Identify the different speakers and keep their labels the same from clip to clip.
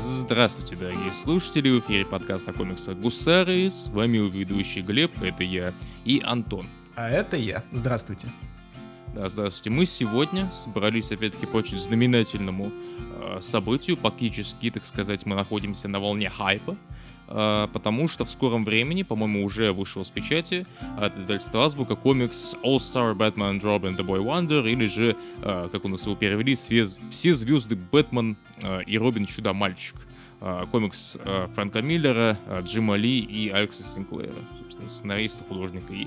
Speaker 1: Здравствуйте, дорогие слушатели, в эфире подкаста комикса «Гусары», с вами у ведущий Глеб, это я, и Антон.
Speaker 2: А это я, здравствуйте.
Speaker 1: Да, здравствуйте. Мы сегодня собрались, опять-таки, по очень знаменательному э, событию, фактически, так сказать, мы находимся на волне хайпа, потому что в скором времени, по-моему, уже вышел с печати от издательства Азбука комикс All-Star Batman and the Boy Wonder, или же, э, как у нас его перевели, «Все, звезды Бэтмен и Робин Чудо-мальчик». Комикс Фрэнка Миллера, Джима Ли и Алекса Синклера, собственно, сценариста, художника и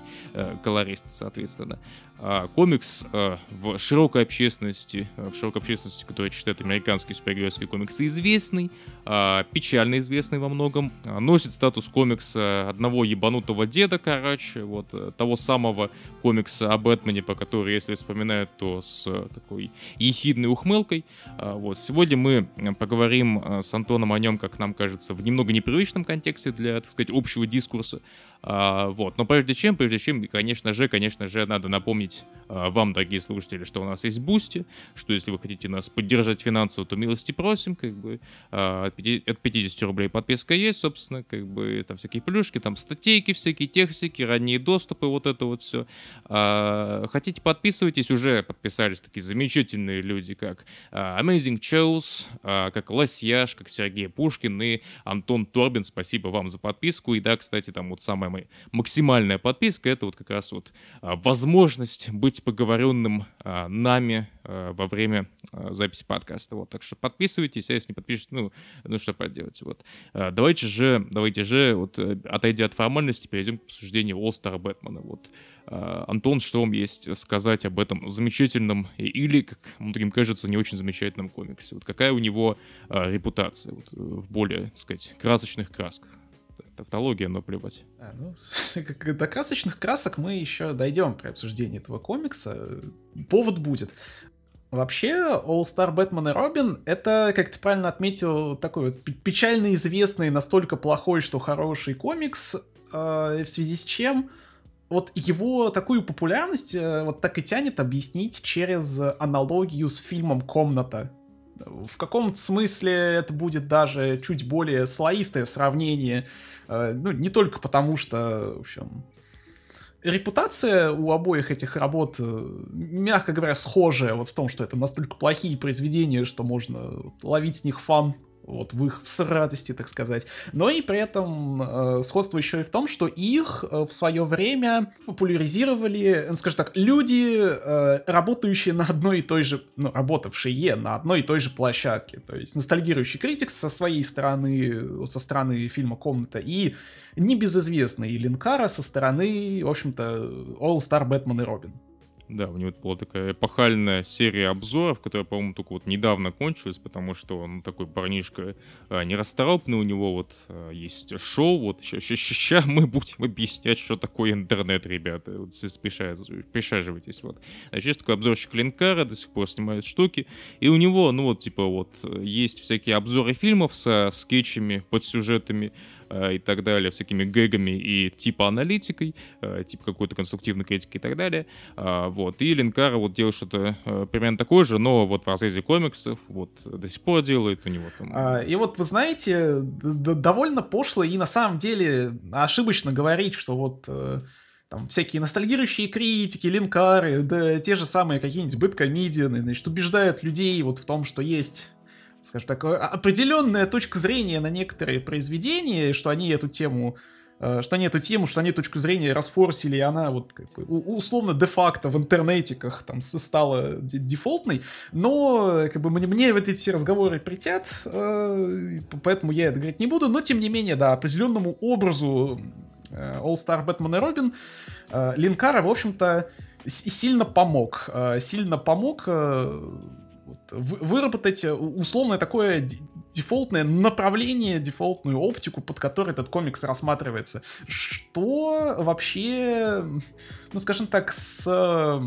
Speaker 1: колориста, соответственно. А, комикс э, в широкой общественности, э, в широкой общественности, которая читает американские супергеройские комиксы, известный, э, печально известный во многом, э, носит статус комикса одного ебанутого деда, короче, вот, э, того самого комикса о Бэтмене, про который, если вспоминают, то с э, такой ехидной ухмылкой. Э, вот, сегодня мы поговорим э, с Антоном о нем, как нам кажется, в немного непривычном контексте для, так сказать, общего дискурса. Вот. Но прежде чем, прежде чем, конечно же, конечно же, надо напомнить а, вам, дорогие слушатели, что у нас есть Бусти, что если вы хотите нас поддержать финансово, то милости просим, как бы а, от 50 рублей подписка есть, собственно, как бы там всякие плюшки, там статейки всякие, текстики, ранние доступы, вот это вот все. А, хотите, подписывайтесь, уже подписались такие замечательные люди, как Amazing Chose, а, как Лосьяш, как Сергей Пушкин и Антон Торбин, спасибо вам за подписку, и да, кстати, там вот самая максимальная подписка, это вот как раз вот а, возможность быть поговоренным а, нами а, во время записи подкаста. Вот, так что подписывайтесь, а если не подпишетесь, ну, ну что поделать. Вот. Давайте же, давайте же, вот, э, отойдя от формальности, перейдем к обсуждению All Star Бэтмена. Вот. Антон, что вам есть сказать об этом замечательном или, как многим кажется, не очень замечательном комиксе? Вот какая у него репутация вот, в более, так сказать, красочных красках? Тавтология, но плевать.
Speaker 2: А, ну, до красочных красок мы еще дойдем при обсуждении этого комикса. Повод будет. Вообще, All Star Batman и Робин — это, как ты правильно отметил, такой вот печально известный, настолько плохой, что хороший комикс, э, в связи с чем вот его такую популярность э, вот так и тянет объяснить через аналогию с фильмом «Комната», в каком-то смысле это будет даже чуть более слоистое сравнение. Э, ну, не только потому, что, в общем, репутация у обоих этих работ, э, мягко говоря, схожая вот в том, что это настолько плохие произведения, что можно ловить с них фан вот в их всратости, так сказать. Но и при этом э, сходство еще и в том, что их э, в свое время популяризировали, ну, скажем так, люди, э, работающие на одной и той же, ну, работавшие на одной и той же площадке. То есть ностальгирующий критик со своей стороны, со стороны фильма «Комната» и небезызвестный Линкара со стороны, в общем-то, All Star Batman и Робин.
Speaker 1: Да, у него была такая эпохальная серия обзоров, которая, по-моему, только вот недавно кончилась, потому что он такой парнишка а, нерасторопный, у него вот а, есть шоу, вот сейчас мы будем объяснять, что такое интернет, ребята, вот пришаживайтесь, вот. Значит, есть такой обзорщик Линкара, до сих пор снимает штуки, и у него, ну вот, типа вот, есть всякие обзоры фильмов со скетчами, под сюжетами, и так далее, всякими гэгами и типа аналитикой, э, типа какой-то конструктивной критики и так далее. А, вот. И Линкара вот делает что-то э, примерно такое же, но вот в разрезе комиксов, вот до сих пор делает у него там.
Speaker 2: А, и вот вы знаете, довольно пошло и на самом деле ошибочно говорить, что вот там всякие ностальгирующие критики, линкары, да те же самые какие-нибудь быткомедианы, значит, убеждают людей вот в том, что есть скажем так, определенная точка зрения на некоторые произведения, что они эту тему э, что они эту тему, что они точку зрения расфорсили, и она вот как бы, условно де-факто в интернетиках там стала дефолтной, но как бы мне, мне вот эти все разговоры притят, э, поэтому я это говорить не буду, но тем не менее, да, определенному образу э, All Star Batman и Робин Линкара, в общем-то, сильно помог, сильно помог вот, выработать э, условное такое дефолтное направление, дефолтную оптику, под которой этот комикс рассматривается. Что вообще, ну скажем так, с э,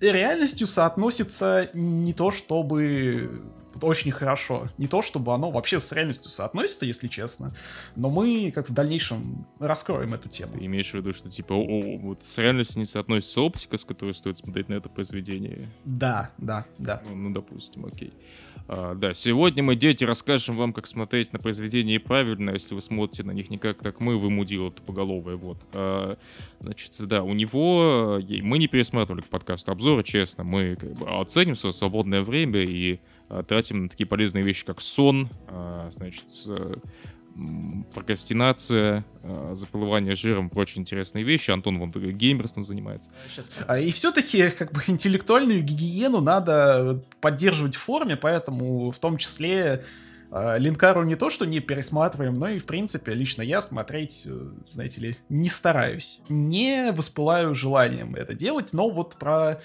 Speaker 2: реальностью соотносится не то чтобы очень хорошо. Не то, чтобы оно вообще с реальностью соотносится, если честно, но мы как в дальнейшем раскроем эту тему.
Speaker 1: Ты имеешь в виду, что типа о, о, вот с реальностью не соотносится оптика, с которой стоит смотреть на это произведение?
Speaker 2: Да, да, да.
Speaker 1: Ну, ну допустим, окей. А, да, сегодня мы, дети, расскажем вам, как смотреть на произведения правильно, если вы смотрите на них не как так мы, вы мудила тупоголовые, вот. А, значит, да, у него... Мы не пересматривали к подкасту обзоры, честно, мы как бы оценим свое свободное время и тратим на такие полезные вещи, как сон, а, значит, прокрастинация, э, заплывание жиром, прочие интересные вещи. Антон вон геймерством занимается.
Speaker 2: Сейчас. А, и все-таки как бы интеллектуальную гигиену надо поддерживать в форме, поэтому в том числе э, Линкару не то, что не пересматриваем, но и, в принципе, лично я смотреть, э, знаете ли, не стараюсь. Не воспылаю желанием это делать, но вот про,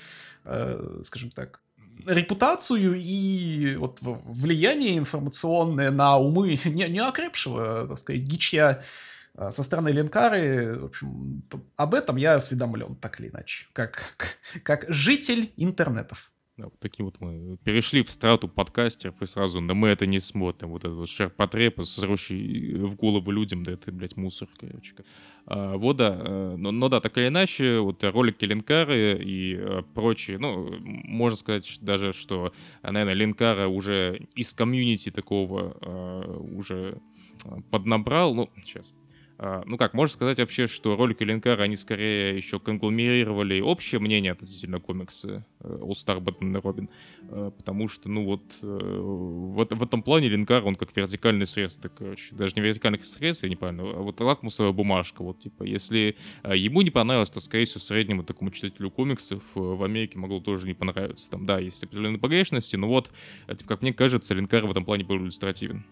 Speaker 2: скажем так, репутацию и вот влияние информационное на умы не, не окрепшего, так сказать, гичья а, со стороны Ленкары, в общем, об этом я осведомлен, так или иначе, как, как житель интернетов.
Speaker 1: Да, вот такие вот мы перешли в страту подкастеров и сразу, да мы это не смотрим. Вот этот вот шерпотреб, срущий в голову людям, да это, блядь, мусор, короче. А, вот да, э, но, но да, так или иначе, вот ролики Линкары и а, прочие, ну, можно сказать даже, что, наверное, Линкара уже из комьюнити такого уже поднабрал, ну, сейчас, ну как, можно сказать вообще, что ролики Линкара, они скорее еще конгломерировали общее мнение относительно комикса э, All Star Batman и Робин, э, потому что, ну вот, э, в, в этом плане Линкар, он как вертикальный срез, так, короче, даже не вертикальный срез, я не понял, а вот лакмусовая бумажка, вот, типа, если ему не понравилось, то, скорее всего, среднему такому читателю комиксов в Америке могло тоже не понравиться, там, да, есть определенные погрешности, но вот, типа, как мне кажется, Линкар в этом плане был иллюстративен.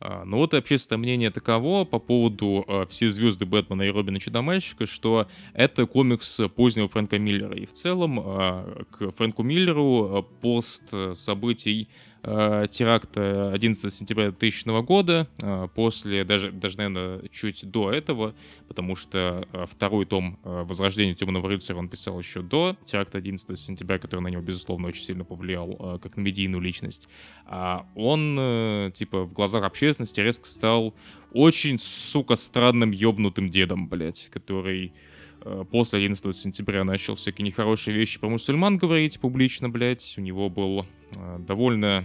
Speaker 1: А, ну вот и общественное мнение таково по поводу э, «Все звезды Бэтмена и Робина Чудомальщика», что это комикс позднего Фрэнка Миллера. И в целом э, к Фрэнку Миллеру пост событий теракта 11 сентября 2000 года, э, после, даже, даже, наверное, чуть до этого, потому что э, второй том э, «Возрождение темного рыцаря» он писал еще до теракта 11 сентября, который на него, безусловно, очень сильно повлиял, э, как на медийную личность. А он, э, типа, в глазах общественности резко стал очень, сука, странным ёбнутым дедом, блядь, который э, после 11 сентября начал всякие нехорошие вещи про мусульман говорить публично, блядь. У него был Э, довольно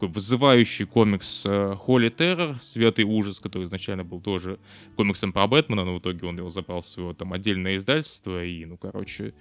Speaker 1: такой вызывающий комикс Холли э, Террор, Светый ужас, который изначально был тоже комиксом про Бэтмена, но в итоге он его забрал в свое там отдельное издательство, и, ну, короче,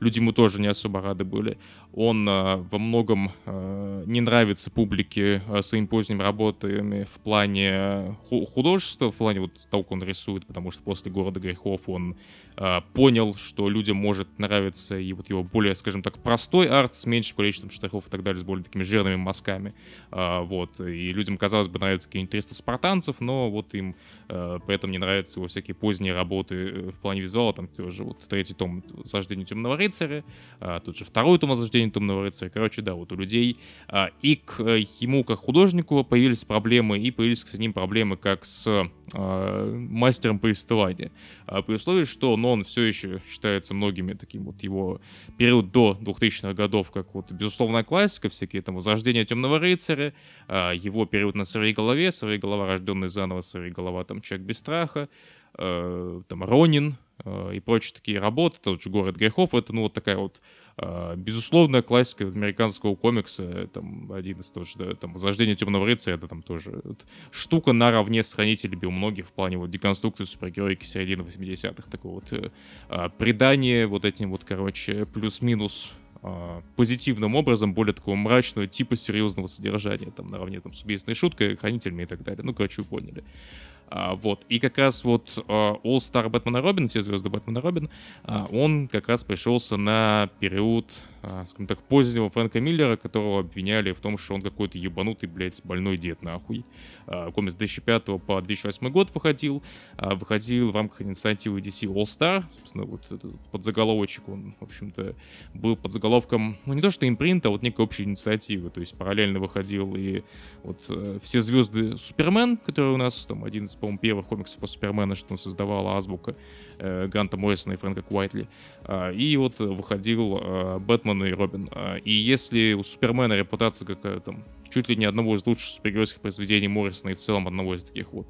Speaker 1: люди ему тоже не особо рады были. Он э, во многом э, не нравится публике э, своими поздними работами в плане художества, в плане вот того, как он рисует, потому что после «Города грехов» он э, понял, что людям может нравиться и вот его более, скажем так, простой арт с меньшим количеством штрихов и так далее, с более такими жирными мазками. Э, вот. И людям, казалось бы, нравятся какие-нибудь 300 спартанцев, но вот им э, при этом не нравятся его всякие поздние работы э, в плане визуала, там тоже вот третий том «Заждение темного рыцаря», э, тут же второй том «Заждение темного рыцаря». Короче, да, вот у людей э, и к э, ему, как художнику, появились проблемы, и появились с ним проблемы как с мастером повествования. Э, при условии, что но он все еще считается многими таким вот его период до 2000-х годов, как вот безусловная классика, всякие там Возрождение Темного Рыцаря, а, его период на Сырой Голове, Сырой Голова, рожденный заново, Сырой Голова, там Человек без страха, там Ронин и прочие такие работы, тот же Город грехов, это ну вот такая вот а, безусловная классика американского комикса, там, один из тоже, да, там, Возрождение Темного Рыцаря, это там тоже штука наравне с Хранителями у многих в плане вот деконструкции супергероики середины 80-х, такое вот э, а, придание вот этим вот, короче, плюс-минус а, позитивным образом, более такого мрачного типа серьезного содержания, там, наравне там, с убийственной шуткой, хранителями и так далее. Ну, короче, вы поняли. А, вот. И как раз вот а, All Star Бэтмена Робин, все звезды Бэтмена Робин, он как раз пришелся на период скажем так, позднего Фрэнка Миллера, которого обвиняли в том, что он какой-то ебанутый, блядь, больной дед, нахуй. А, комикс 2005 по 2008 год выходил. А, выходил в рамках инициативы DC All Star. Собственно, вот этот подзаголовочек, он, в общем-то, был под заголовком, ну, не то что импринт, а вот некой общей инициативы. То есть параллельно выходил и вот э, все звезды Супермен, который у нас, там, один из, по-моему, первых комиксов по Супермена, что он создавала Азбука, э, Ганта Моррисона и Фрэнка Куайтли. И вот выходил э, Бэтмен Бэтмен и Робин. А, и если у Супермена репутация какая там чуть ли не одного из лучших супергеройских произведений Моррисона и в целом одного из таких вот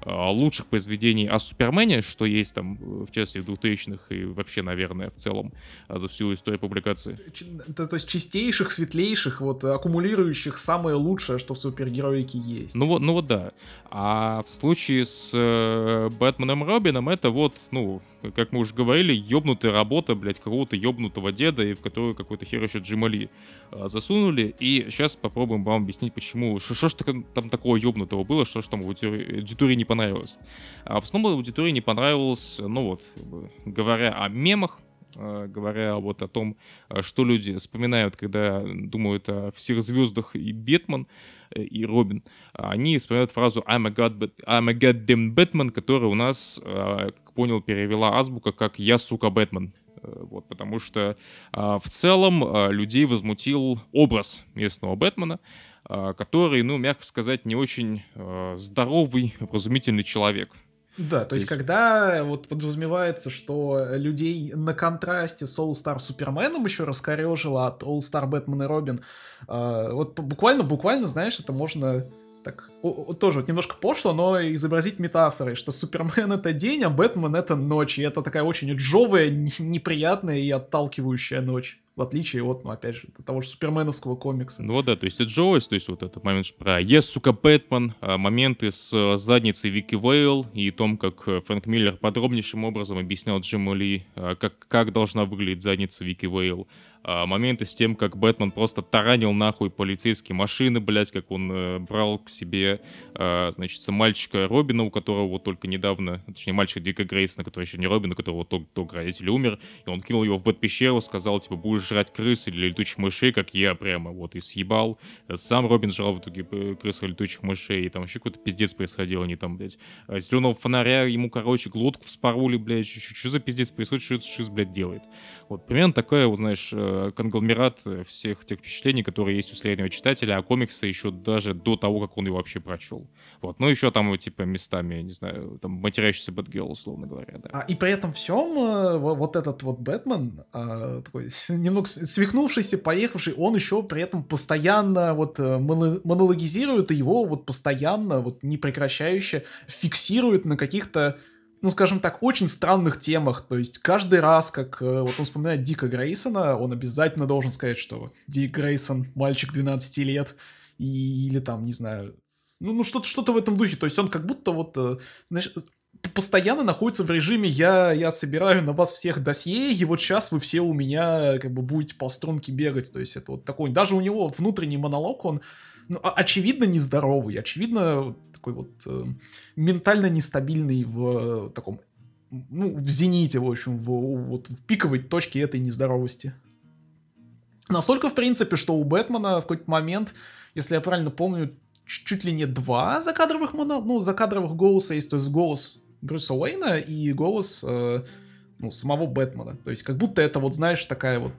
Speaker 1: а, лучших произведений о Супермене, что есть там, в частности, в 2000-х и вообще, наверное, в целом а, за всю историю публикации.
Speaker 2: То, то есть чистейших, светлейших, вот, аккумулирующих самое лучшее, что в супергероике есть.
Speaker 1: Ну вот, ну вот да. А в случае с э, Бэтменом Робином это вот, ну, как мы уже говорили, ёбнутая работа, блядь, какого-то ёбнутого деда, и в которую какой-то хер еще Джимали а, засунули. И сейчас попробуем вам объяснить, почему. Что ж там такого ёбнутого было, что ж там аудитории не понравилось. А в основном аудитории не понравилось, ну вот, говоря о мемах, а, говоря вот о том, а, что люди вспоминают, когда думают о всех звездах и Бетман, э, и Робин, они вспоминают фразу I'm a, god, I'm a goddamn Batman, которая у нас, как понял, перевела азбука как «Я, сука, Бэтмен». Э, вот, потому что в целом людей возмутил образ местного Бэтмена, который, ну, мягко сказать, не очень здоровый, разумительный человек.
Speaker 2: Да, то, есть, есть когда вот подразумевается, что людей на контрасте с All Star Суперменом еще раскорежило от All Star Бэтмен и Робин, э, вот буквально, буквально, знаешь, это можно так, тоже вот немножко пошло, но изобразить метафорой, что Супермен это день, а Бэтмен это ночь, и это такая очень джовая, неприятная и отталкивающая ночь в отличие от, ну, опять же, того же суперменовского комикса.
Speaker 1: Ну да, то есть это Джоуэс, то есть вот этот момент про «Yes, сука, Бэтмен», а, моменты с э, задницей Вики Вейл и том, как э, Фрэнк Миллер подробнейшим образом объяснял Джиму Ли, а, как, как должна выглядеть задница Вики Вейл, а, моменты с тем, как Бэтмен просто таранил нахуй полицейские машины, блядь, как он э, брал к себе, э, значит, мальчика Робина, у которого вот только недавно, точнее, мальчика Дика Грейсона, который еще не Робин, у которого только, только родители умер, и он кинул его в Бэт-пещеру, сказал, типа, будешь жрать крыс или летучих мышей, как я прямо, вот, и съебал. Сам Робин жрал в итоге э, крыс и летучих мышей, и там вообще какой-то пиздец происходил, они там, блядь, а зеленого фонаря ему, короче, глотку вспороли, блядь, что за пиздец происходит, что это Шиз, блядь, делает. Вот, примерно такая, вот, знаешь, Э, конгломерат э, всех тех впечатлений, которые есть у среднего читателя, а комикса еще даже до того, как он его вообще прочел. Вот. Ну, еще там, типа, местами, не знаю, там, матерящийся Бэтгелл, условно говоря, да.
Speaker 2: А, и при этом всем э, вот этот вот Бэтмен, а, такой немного свихнувшийся, поехавший, он еще при этом постоянно вот монологизирует, и его вот постоянно, вот непрекращающе фиксирует на каких-то ну, скажем так, очень странных темах. То есть каждый раз, как э, вот он вспоминает Дика Грейсона, он обязательно должен сказать, что Дик Грейсон мальчик 12 лет, и, или там, не знаю, ну, ну что-то что в этом духе. То есть он как будто вот, э, знаешь, постоянно находится в режиме я, я собираю на вас всех досье, и вот сейчас вы все у меня как бы будете по струнке бегать. То есть это вот такой, даже у него внутренний монолог, он ну, очевидно нездоровый, очевидно такой вот э, ментально нестабильный в э, таком, ну, в зените, в общем, в, вот в пиковой точке этой нездоровости. Настолько, в принципе, что у Бэтмена в какой-то момент, если я правильно помню, чуть ли не два закадровых, моно... ну, закадровых голоса есть, то есть голос Брюса Уэйна и голос э, ну, самого Бэтмена. То есть как будто это вот, знаешь, такая вот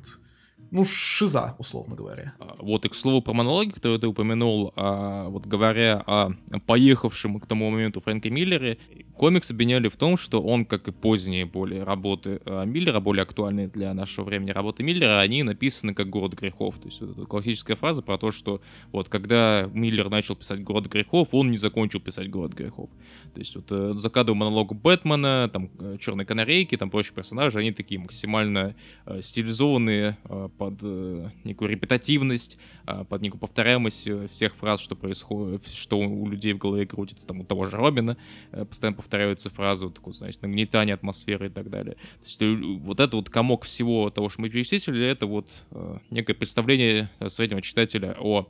Speaker 2: ну, шиза, условно говоря.
Speaker 1: А, вот и к слову про монологи, которые ты упомянул, а, вот говоря о поехавшем к тому моменту Фрэнке Миллере, комикс обвиняли в том, что он, как и поздние более работы а, Миллера, более актуальные для нашего времени работы Миллера, они написаны как «Город грехов». То есть вот эта классическая фраза про то, что вот когда Миллер начал писать «Город грехов», он не закончил писать «Город грехов». То есть вот э, закадывая монолог Бэтмена, там э, Черной Канарейки, там прочие персонажи, они такие максимально э, стилизованные под некую репетативность, под некую повторяемость всех фраз, что происходит, что у людей в голове крутится, там у того же Робина постоянно повторяются фразы, вот такое, значит, нагнетание атмосферы и так далее. То есть вот это вот комок всего того, что мы перечислили, это вот некое представление среднего читателя о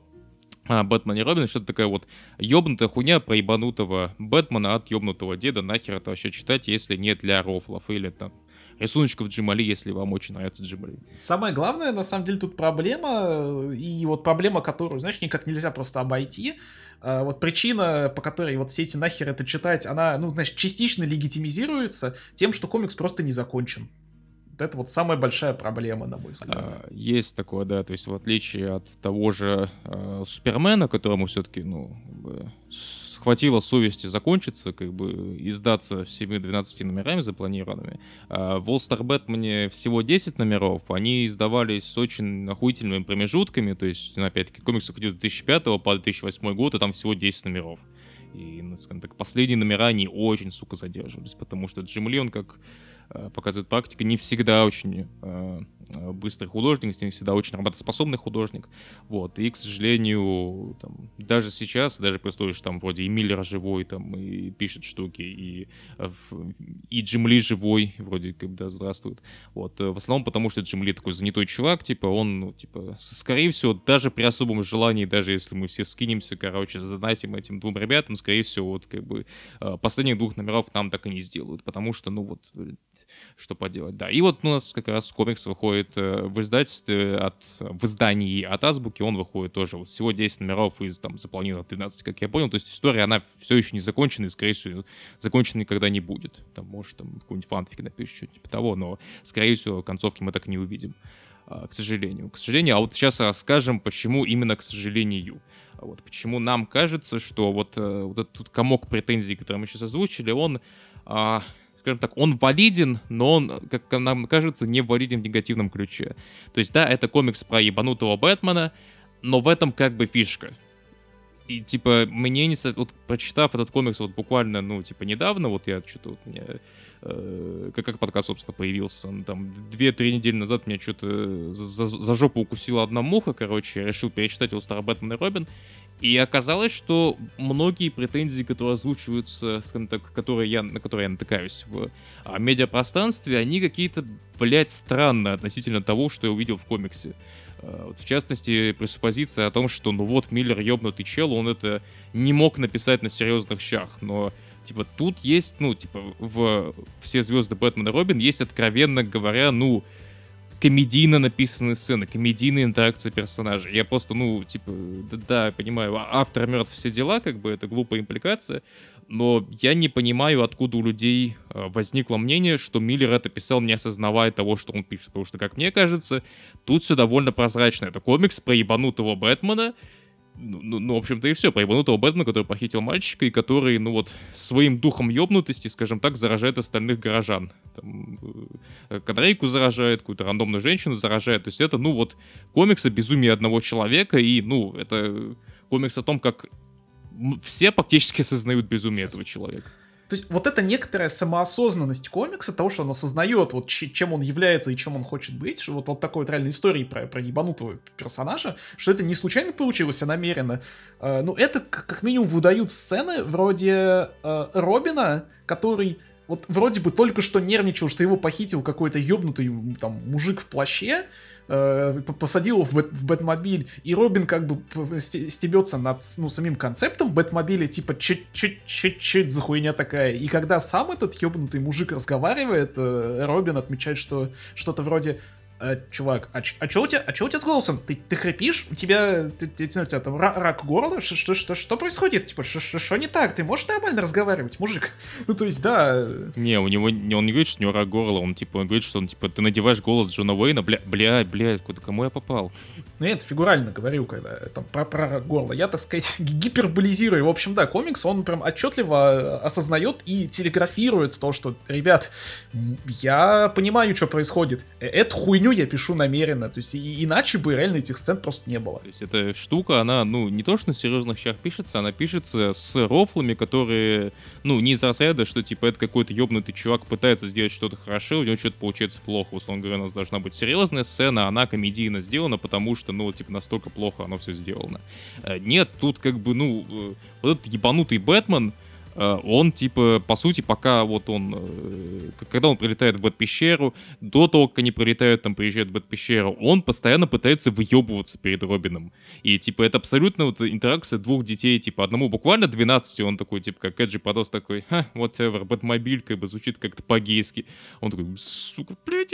Speaker 1: а, Бэтмен и Робин, что-то такая вот ёбнутая хуйня про ебанутого Бэтмена от ёбнутого деда, нахер это вообще читать, если не для рофлов или там рисуночков Джимали, если вам очень нравится Джимали.
Speaker 2: Самое главное, на самом деле, тут проблема, и вот проблема, которую, знаешь, никак нельзя просто обойти, а, вот причина, по которой вот все эти нахер это читать, она, ну, знаешь, частично легитимизируется тем, что комикс просто не закончен Вот это вот самая большая проблема, на мой взгляд.
Speaker 1: А, есть такое, да, то есть в отличие от того же э, Супермена, которому все-таки, ну, хватило совести закончиться, как бы, и сдаться всеми 12 номерами запланированными. А в All Star Batman всего 10 номеров, они издавались с очень охуительными промежутками, то есть, ну, опять-таки, комикс уходил с 2005 по 2008 год, и там всего 10 номеров. И, ну, скажем так, последние номера, они очень, сука, задерживались, потому что Джим Ли, он как показывает практика, не всегда очень э, Э, быстрый художник, не всегда очень работоспособный художник. Вот. И, к сожалению, там, даже сейчас, даже при что там вроде и Миллер живой, там, и пишет штуки, и, э, и Джим Ли живой, вроде как, да, здравствует. Вот. Э, в основном потому, что Джим Ли такой занятой чувак, типа, он, ну, типа, скорее всего, даже при особом желании, даже если мы все скинемся, короче, задонатим этим двум ребятам, скорее всего, вот, как бы, последних двух номеров нам так и не сделают, потому что, ну, вот, что поделать, да. И вот у нас как раз комикс выходит э, в издательстве от, в издании от Азбуки, он выходит тоже вот всего 10 номеров из там запланированных 12, как я понял, то есть история, она все еще не закончена и, скорее всего, закончена никогда не будет. Там, может, там какой-нибудь фанфик напишет, что-то типа того, но, скорее всего, концовки мы так и не увидим а, к сожалению. К сожалению, а вот сейчас расскажем, почему именно к сожалению. Вот, почему нам кажется, что вот, э, вот этот комок претензий, который мы сейчас озвучили, он а, скажем так, он валиден, но он, как нам кажется, не валиден в негативном ключе. То есть, да, это комикс про ебанутого Бэтмена, но в этом как бы фишка. И, типа, мне не... Вот, прочитав этот комикс вот буквально, ну, типа, недавно, вот я что-то вот мне... Э, как, как подкаст, собственно, появился. Там, две-три недели назад меня что-то за, за жопу укусила одна муха, короче. Я решил перечитать его Стар Бэтмен и Робин. И оказалось, что многие претензии, которые озвучиваются, скажем так, которые я, на которые я натыкаюсь в а, медиапространстве, они какие-то, блядь, странные относительно того, что я увидел в комиксе. А, вот, в частности, пресуппозиция о том, что ну вот Миллер ёбнутый чел, он это не мог написать на серьезных щах, но типа тут есть, ну, типа, в все звезды Бэтмена Робин есть, откровенно говоря, ну, комедийно написанные сцены, комедийная интеракция персонажей. Я просто, ну, типа, да, да понимаю, а, автор мертв все дела, как бы это глупая импликация, но я не понимаю, откуда у людей э, возникло мнение, что Миллер это писал, не осознавая того, что он пишет. Потому что, как мне кажется, тут все довольно прозрачно. Это комикс про ебанутого Бэтмена, ну, ну, ну, в общем-то, и все. Про ебанутого Бэтмена, который похитил мальчика, и который, ну вот, своим духом ёбнутости, скажем так, заражает остальных горожан. Там, э, Кадрейку заражает, какую-то рандомную женщину заражает. То есть это, ну вот, комикс о безумии одного человека, и, ну, это комикс о том, как все практически осознают безумие этого человека.
Speaker 2: То есть вот это некоторая самоосознанность комикса, того, что он осознает, вот чем он является и чем он хочет быть, что вот, вот такой вот реальной истории про, про ебанутого персонажа, что это не случайно получилось, а намеренно. Э, ну, это как минимум выдают сцены вроде э, Робина, который вот вроде бы только что нервничал, что его похитил какой-то ёбнутый там мужик в плаще, э, посадил в, в Бэтмобиль, и Робин как бы стебется над ну, самим концептом Бэтмобиля, типа, чуть-чуть за хуйня такая. И когда сам этот ёбнутый мужик разговаривает, э, Робин отмечает, что что-то вроде а, чувак, а, а что у тебя, а что у тебя с голосом? Ты, ты хрипишь? У тебя, ты, ты, у тебя там рак горла? Что, что, что, что происходит? Типа, что не так? Ты можешь нормально разговаривать, мужик? Ну, то есть, да.
Speaker 1: Не, у него, он не говорит, что у него рак горла, он, типа, он говорит, что он, типа, ты надеваешь голос Джона Уэйна, бля, бля, бля, куда, кому я попал?
Speaker 2: Ну, я это фигурально говорю, когда там про, про рак горла. Я, так сказать, гиперболизирую. В общем, да, комикс, он прям отчетливо осознает и телеграфирует то, что, ребят, я понимаю, что происходит. Э, это хуйню хуйню я пишу намеренно. То есть и, иначе бы реально этих сцен просто не было.
Speaker 1: То есть эта штука, она, ну, не то, что на серьезных щах пишется, она пишется с рофлами, которые, ну, не из разряда, что, типа, это какой-то ёбнутый чувак пытается сделать что-то хорошо, у него что-то получается плохо. Условно говоря, у нас должна быть серьезная сцена, она комедийно сделана, потому что, ну, типа, настолько плохо оно все сделано. Э, нет, тут как бы, ну, э, вот этот ебанутый Бэтмен, он, типа, по сути, пока вот он, э, когда он прилетает в Бэт-пещеру, до того, как они прилетают, там, приезжают в Бэт-пещеру, он постоянно пытается выебываться перед Робином. И, типа, это абсолютно вот интеракция двух детей, типа, одному буквально 12, он такой, типа, как Эджи Подос такой, ха, whatever, Бэтмобиль, как бы звучит как-то по-гейски. Он такой, сука, блядь,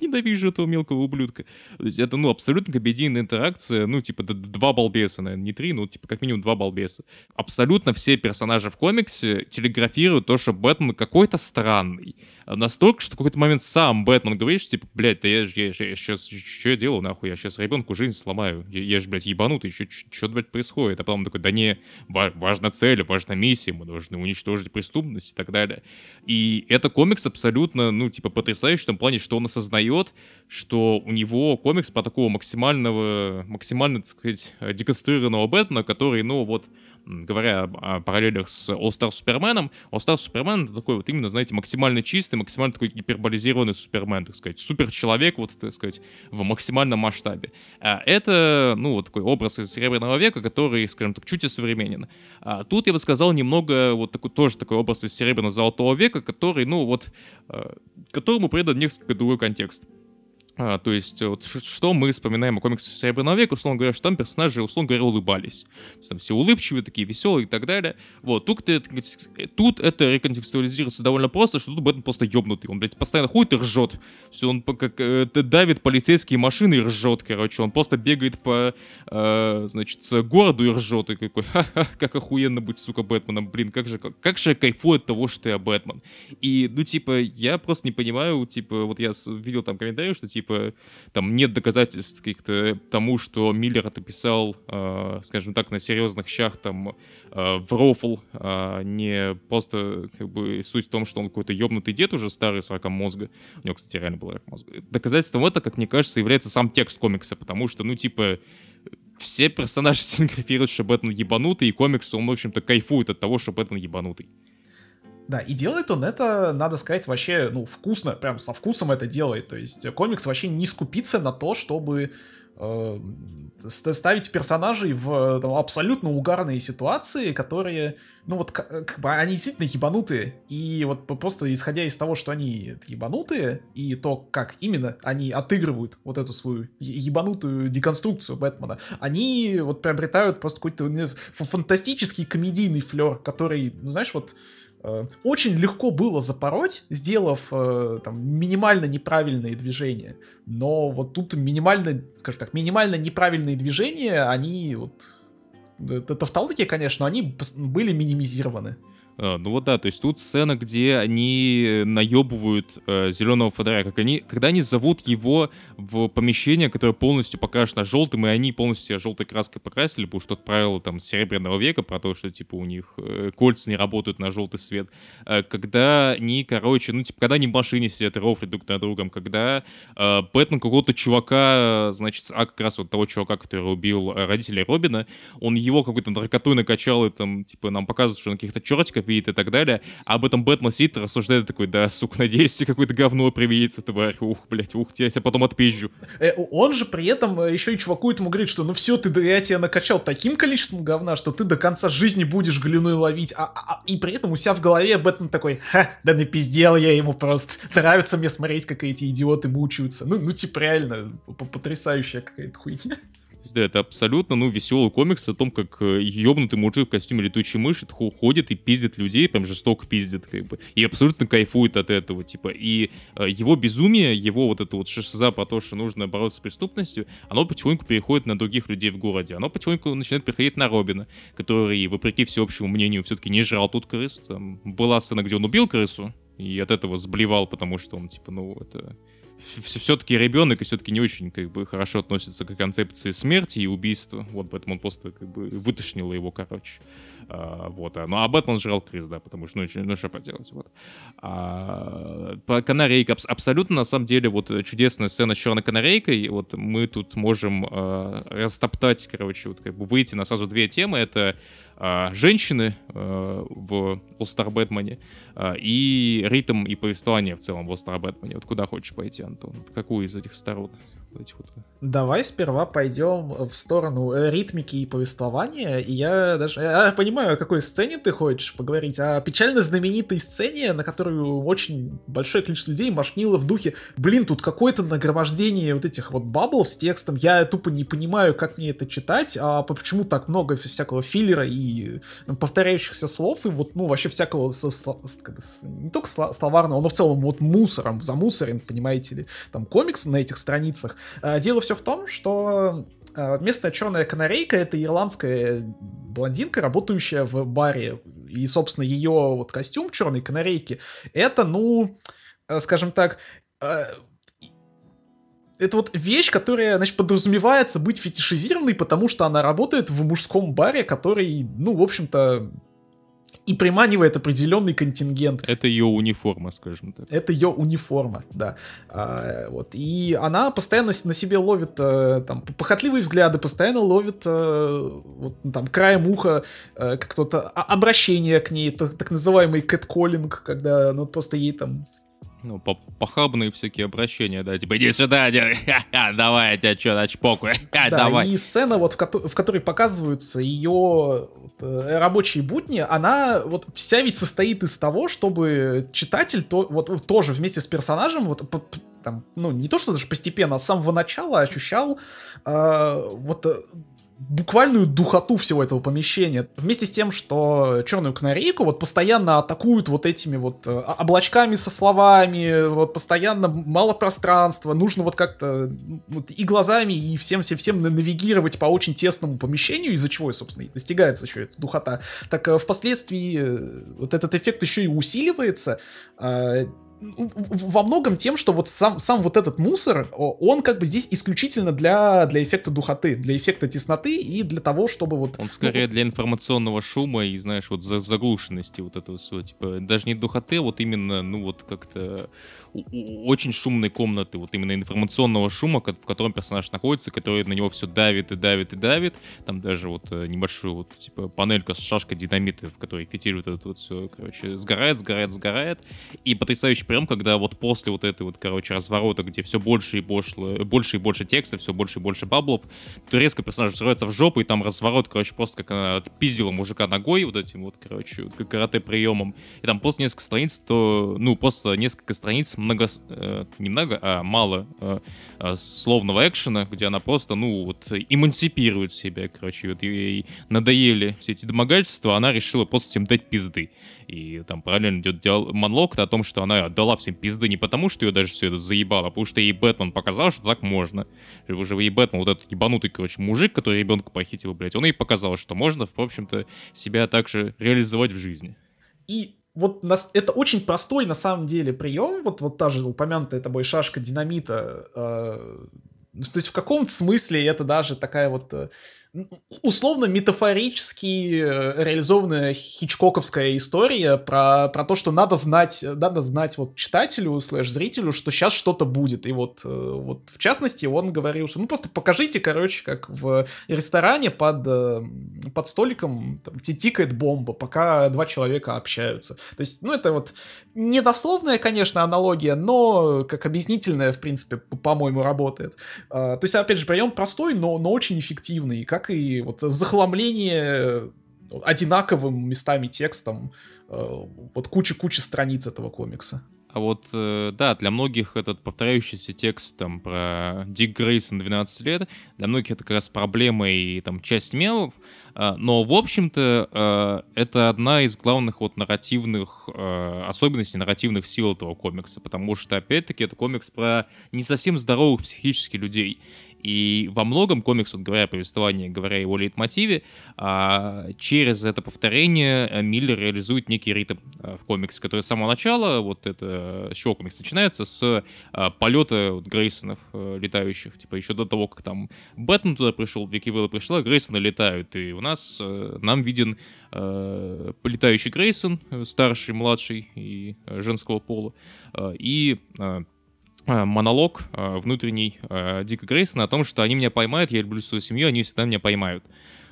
Speaker 1: ненавижу этого мелкого ублюдка. То есть это, ну, абсолютно комедийная интеракция, ну, типа, два балбеса, наверное, не три, но, типа, как минимум два балбеса. Абсолютно абсолютно все персонажи в комиксе телеграфируют то, что Бэтмен какой-то странный. Настолько, что в какой-то момент сам Бэтмен говорит, что, типа, блядь, да я, я, я, я сейчас, что я делаю, нахуй, я сейчас ребенку жизнь сломаю. Я, я же, блядь, ебанутый, что, блядь, происходит? А потом такой, да не, важна цель, важна миссия, мы должны уничтожить преступность и так далее. И это комикс абсолютно, ну, типа, потрясающий в том плане, что он осознает, что у него комикс по такого максимального, максимально, так сказать, деконструированного Бэтмена, который, ну, вот, говоря о, параллелях с All-Star Суперменом, All-Star Супермен это такой вот именно, знаете, максимально чистый, максимально такой гиперболизированный Супермен, так сказать, суперчеловек, вот, так сказать, в максимальном масштабе. А это, ну, вот такой образ из Серебряного века, который, скажем так, чуть осовременен. А тут, я бы сказал, немного вот такой, тоже такой образ из Серебряно-Золотого века, который, ну, вот, а, которому придан несколько другой контекст. А, то есть, вот, что мы вспоминаем о комиксах Серебряного века, условно говоря, что там персонажи, условно говоря, улыбались. То есть, там все улыбчивые, такие веселые и так далее. Вот, тут, это, тут это реконтекстуализируется довольно просто, что тут Бэтмен просто ёбнутый. Он, блядь, постоянно ходит и ржет. Все, он как э, давит полицейские машины и ржет, короче. Он просто бегает по, э, значит, городу и ржет. И какой, ха-ха, как охуенно быть, сука, Бэтменом. Блин, как же, как, как же от того, что я Бэтмен. И, ну, типа, я просто не понимаю, типа, вот я видел там комментарии, что, типа, типа, там нет доказательств каких-то тому, что Миллер это писал, э, скажем так, на серьезных щах, там, э, в рофл, э, не просто, как бы, суть в том, что он какой-то ёбнутый дед уже старый с раком мозга. У него, кстати, реально был рак мозга. Доказательством это, как мне кажется, является сам текст комикса, потому что, ну, типа, все персонажи телеграфируют, что Бэтмен ебанутый, и комикс, он, в общем-то, кайфует от того, что Бэтмен ебанутый.
Speaker 2: Да, и делает он это, надо сказать, вообще, ну, вкусно, прям со вкусом это делает. То есть комикс вообще не скупится на то, чтобы э, ставить персонажей в там, абсолютно угарные ситуации, которые, ну вот, как, как бы они действительно ебанутые. И вот просто исходя из того, что они ебанутые, и то, как именно они отыгрывают вот эту свою ебанутую деконструкцию Бэтмена, они вот приобретают просто какой-то фантастический комедийный флер, который, ну, знаешь, вот Э, очень легко было запороть, сделав э, там, минимально неправильные движения. Но вот тут минимально, скажем так, минимально неправильные движения, они вот... Это тавтология, конечно, но они были минимизированы.
Speaker 1: А, ну вот да, то есть тут сцена, где они наебывают э, зеленого фонаря, как они, когда они зовут его в помещение, которое полностью покрашено желтым, и они полностью себя желтой краской покрасили, потому что правило там серебряного века про то, что типа у них э, кольца не работают на желтый свет. Э, когда они, короче, ну типа, когда они в машине сидят и рофлят друг на другом, когда э, Бэтмен какого-то чувака, значит, а как раз вот того чувака, который убил родителей Робина, он его какой-то наркотой накачал, и там, типа, нам показывают, что он каких-то чертиков видит и так далее. А об этом Бэтмен сидит, рассуждает такой, да, сука, надеюсь, тебе какое-то говно привидится, тварь. Ух, блядь, ух, я тебя потом отпизжу.
Speaker 2: Э, он же при этом э, еще и чуваку этому говорит, что ну все, ты, я тебя накачал таким количеством говна, что ты до конца жизни будешь глиной ловить. А, а, а и при этом у себя в голове Бэтмен такой, ха, да напиздел я ему просто. Нравится мне смотреть, как эти идиоты мучаются. Ну, ну типа реально потрясающая какая-то хуйня
Speaker 1: да, это абсолютно, ну, веселый комикс о том, как ёбнутый э, мужик в костюме летучей мыши ходит и пиздит людей, прям жестоко пиздит, как бы, и абсолютно кайфует от этого, типа, и э, его безумие, его вот это вот шиза про то, что нужно бороться с преступностью, оно потихоньку переходит на других людей в городе, оно потихоньку начинает переходить на Робина, который, вопреки всеобщему мнению, все-таки не жрал тут крыс, там была сцена, где он убил крысу, и от этого сблевал, потому что он, типа, ну, это все-таки ребенок и все-таки не очень как бы хорошо относится к концепции смерти и убийства. Вот поэтому он просто как бы вытошнило его, короче. А, вот. Ну, а Бэтмен жрал крыс, да, потому что, ну, ну что поделать, вот. А, по канарейке абсолютно, на самом деле, вот чудесная сцена с черной канарейкой, вот мы тут можем а, растоптать, короче, вот как бы выйти на сразу две темы. Это а, женщины а, в All Star Бэтмене и ритм и повествование в целом в All Star Бэтмене. Вот куда хочешь пойти, Антон? Вот какую из этих сторон?
Speaker 2: этих вот... Давай сперва пойдем в сторону э, ритмики и повествования. И я даже... Я понимаю, о какой сцене ты хочешь поговорить. О печально знаменитой сцене, на которую очень большое количество людей машнило в духе «Блин, тут какое-то нагромождение вот этих вот баблов с текстом. Я тупо не понимаю, как мне это читать, а почему так много всякого филлера и повторяющихся слов, и вот, ну, вообще всякого со, со, как бы, не только словарного, но в целом вот мусором, замусорен, понимаете ли, там комикс на этих страницах. А, дело все в том, что А, местная черная канарейка — это ирландская блондинка, работающая в баре. И, собственно, ее вот костюм черной канарейки — это, ну, э, скажем так, э, это вот вещь, которая, значит, подразумевается быть фетишизированной, потому что она работает в мужском баре, который, ну, в общем-то, и приманивает определенный контингент.
Speaker 1: Это ее униформа, скажем так.
Speaker 2: Это ее униформа, да. А, вот. И она постоянно на себе ловит э, там, похотливые взгляды, постоянно ловит э, вот, ну, там, краем уха э, как-то обращение к ней, так, так называемый кэтколлинг, когда ну, просто ей там
Speaker 1: ну, похабные всякие обращения, да, типа, иди сюда, давай, я тебя что, начпокаю,
Speaker 2: да, давай. и сцена, вот, в, ко- в которой показываются ее э, рабочие будни, она вот вся ведь состоит из того, чтобы читатель то, вот тоже вместе с персонажем вот там, ну, не то, что даже постепенно, а с самого начала ощущал э, вот буквальную духоту всего этого помещения. Вместе с тем, что черную канарейку вот постоянно атакуют вот этими вот э, облачками со словами, вот постоянно мало пространства, нужно вот как-то вот, и глазами, и всем-всем-всем навигировать по очень тесному помещению, из-за чего, собственно, и достигается еще эта духота. Так э, впоследствии э, вот этот эффект еще и усиливается, а, во многом тем, что вот сам, сам вот этот мусор, он как бы здесь исключительно для, для эффекта духоты, для эффекта тесноты и для того, чтобы вот...
Speaker 1: Он скорее ну, для информационного шума и, знаешь, вот за заглушенности вот этого всего, типа, даже не духоты, а вот именно, ну вот как-то очень шумной комнаты, вот именно информационного шума, в котором персонаж находится, который на него все давит и давит и давит. Там даже вот э, небольшую вот, типа, панелька с шашкой динамита, в которой фитилирует это вот все, короче, сгорает, сгорает, сгорает. И потрясающий прием, когда вот после вот этой вот, короче, разворота, где все больше и больше, больше и больше текста, все больше и больше баблов, то резко персонаж взрывается в жопу, и там разворот, короче, просто как она отпиздила мужика ногой вот этим вот, короче, карате приемом. И там после несколько страниц, то, ну, просто несколько страниц много, э, немного, а мало э, э, словного экшена, где она просто, ну, вот, эмансипирует себя, короче, вот ей надоели все эти домогательства, она решила просто всем дать пизды. И там параллельно идет диал- монолог о том, что она отдала всем пизды не потому, что ее даже все это заебало, а потому что ей Бэтмен показал, что так можно. Уже ей Бэтмен, вот этот ебанутый, короче, мужик, который ребенка похитил, блядь, он ей показал, что можно, в общем-то, себя также реализовать в жизни.
Speaker 2: И вот нас, это очень простой на самом деле прием, вот, вот та же упомянутая тобой шашка динамита, э, то есть в каком-то смысле это даже такая вот э, условно метафорически э, реализованная хичкоковская история про, про то, что надо знать, надо знать вот читателю, слэш зрителю, что сейчас что-то будет. И вот, э, вот в частности он говорил, что ну просто покажите, короче, как в ресторане под, э, под столиком там, тикает бомба, пока два человека общаются. То есть, ну это вот недословная, конечно, аналогия, но как объяснительная, в принципе, по-моему, работает. А, то есть, опять же, прием простой, но, но очень эффективный. Как так и вот захламление одинаковым местами текстом э, вот куча-куча страниц этого комикса.
Speaker 1: А вот, э, да, для многих этот повторяющийся текст там про Дик Грейсон 12 лет, для многих это как раз проблема и там часть мемов, а, но, в общем-то, э, это одна из главных вот нарративных особенностей, нарративных сил этого комикса, потому что, опять-таки, это комикс про не совсем здоровых психически людей. И во многом комикс, вот, говоря о повествовании, говоря о его лейтмотиве, а, через это повторение э, Миллер реализует некий ритм а, в комиксе, который с самого начала, вот это, с чего комикс начинается, с полета вот, Грейсонов летающих, типа еще до того, как там Бэтмен туда пришел, Вики Вилла пришла, Грейсоны летают, и у нас, нам виден э, летающий Грейсон, старший, младший и женского пола, и Э, монолог э, внутренний э, Дика Грейсона о том, что они меня поймают, я люблю свою семью, они всегда меня поймают.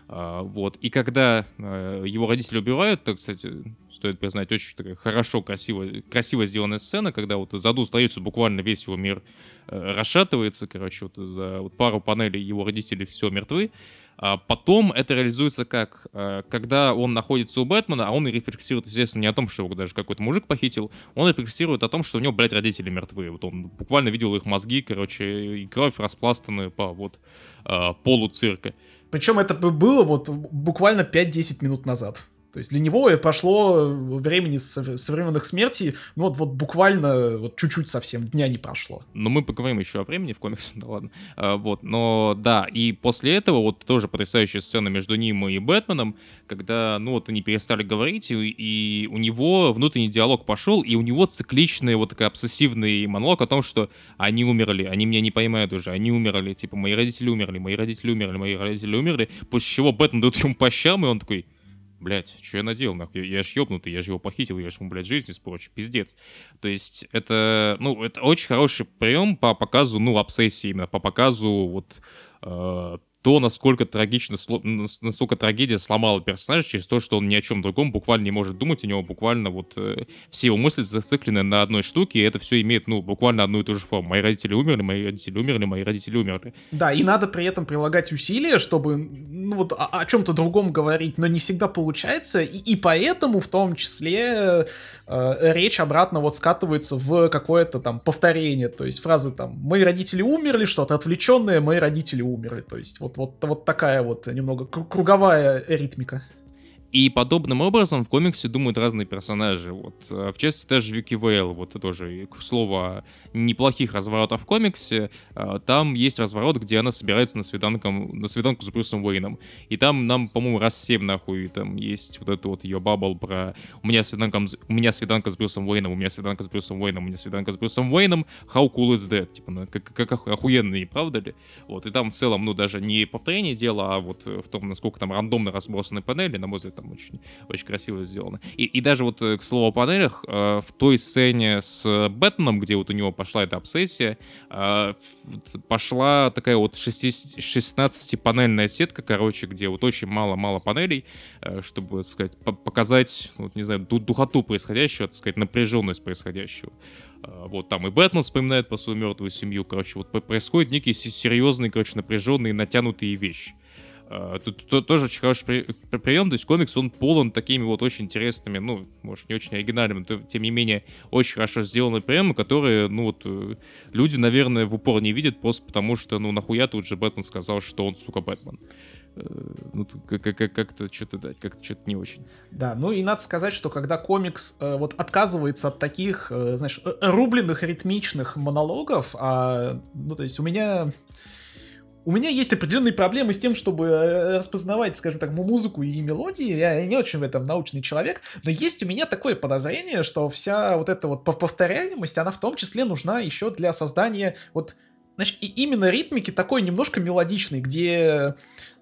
Speaker 1: Вот. И когда его родители убивают, то, кстати, стоит признать, очень такая хорошо, красиво, красиво сделанная сцена, когда вот за одну страницу буквально весь его мир расшатывается, короче, вот за вот пару панелей его родители все мертвы, а потом это реализуется как, э, когда он находится у Бэтмена, а он рефлексирует, естественно, не о том, что его даже какой-то мужик похитил, он рефлексирует о том, что у него, блядь, родители мертвы. Вот он буквально видел их мозги, короче, и кровь распластанную по вот э, полу цирка.
Speaker 2: Причем это было вот буквально 5-10 минут назад. То есть для него прошло времени со, со временных смерти, ну вот, вот буквально вот чуть-чуть совсем дня не прошло.
Speaker 1: Но мы поговорим еще о времени в комиксе, да ладно. А, вот, но да, и после этого вот тоже потрясающая сцена между ним и Бэтменом, когда, ну вот они перестали говорить, и, и у него внутренний диалог пошел, и у него цикличный вот такой обсессивный монолог о том, что они умерли, они меня не поймают уже, они умерли, типа мои родители умерли, мои родители умерли, мои родители умерли, после чего Бэтмен дает ему по щам, и он такой, блядь, что я наделал, нахуй, я, я ж ёбнутый, я же его похитил, я же ему, блядь, жизнь испорчу, пиздец. То есть это, ну, это очень хороший прием по показу, ну, обсессии именно, по показу вот э, то, насколько трагично, насколько трагедия сломала персонажа через то, что он ни о чем другом буквально не может думать, у него буквально вот э, все его мысли зациклены на одной штуке, и это все имеет, ну, буквально одну и ту же форму. Мои родители умерли, мои родители умерли, мои родители умерли.
Speaker 2: Да, и надо при этом прилагать усилия, чтобы, ну, вот о, о чем-то другом говорить, но не всегда получается, и, и поэтому в том числе э, речь обратно вот скатывается в какое-то там повторение, то есть фразы там «мои родители умерли», что-то отвлеченное «мои родители умерли», то есть вот вот, вот такая вот немного круговая ритмика.
Speaker 1: И подобным образом в комиксе думают разные персонажи. Вот, э, в частности, даже Вики Вейл, вот тоже, к слову, неплохих разворотов в комиксе. Э, там есть разворот, где она собирается на, свиданку, на свиданку с Брюсом Уэйном. И там нам, по-моему, раз семь нахуй там есть вот это вот ее бабл про у меня, свиданка, у меня свиданка с Брюсом Уэйном, у меня свиданка с Брюсом Уэйном, у меня свиданка с Брюсом Уэйном, how cool is that? Типа, ну, как, как охуенно, не правда ли? Вот, и там в целом, ну, даже не повторение дела, а вот в том, насколько там рандомно разбросаны панели, на мой взгляд, там очень, очень красиво сделано. И, и даже вот, э, к слову о панелях, э, в той сцене с Бэтменом, где вот у него пошла эта обсессия, э, пошла такая вот 16-панельная сетка, короче, где вот очень мало-мало панелей, чтобы, сказать, показать, вот, не знаю, духоту происходящего, так сказать, напряженность происходящего. Вот там и Бэтмен вспоминает по свою мертвую семью. Короче, вот происходит некие серьезные, короче, напряженные, натянутые вещи. А, тут, тоже очень хороший при, прием, то есть комикс, он полон такими вот очень интересными, ну, может, не очень оригинальными, но тем не менее очень хорошо сделанные приемы, которые, ну, вот, э, люди, наверное, в упор не видят просто потому, что, ну, нахуя тут же Бэтмен сказал, что он, сука, Бэтмен э, ну, как-то что-то дать, как-то что-то не очень.
Speaker 2: Да, ну и надо сказать, что когда комикс э, вот отказывается от таких, э, знаешь, рубленных ритмичных монологов, а, ну, то есть у меня у меня есть определенные проблемы с тем, чтобы э, распознавать, скажем так, музыку и мелодии. Я не очень в этом научный человек, но есть у меня такое подозрение, что вся вот эта вот повторяемость, она в том числе нужна еще для создания вот Значит, и именно ритмики такой немножко мелодичный, где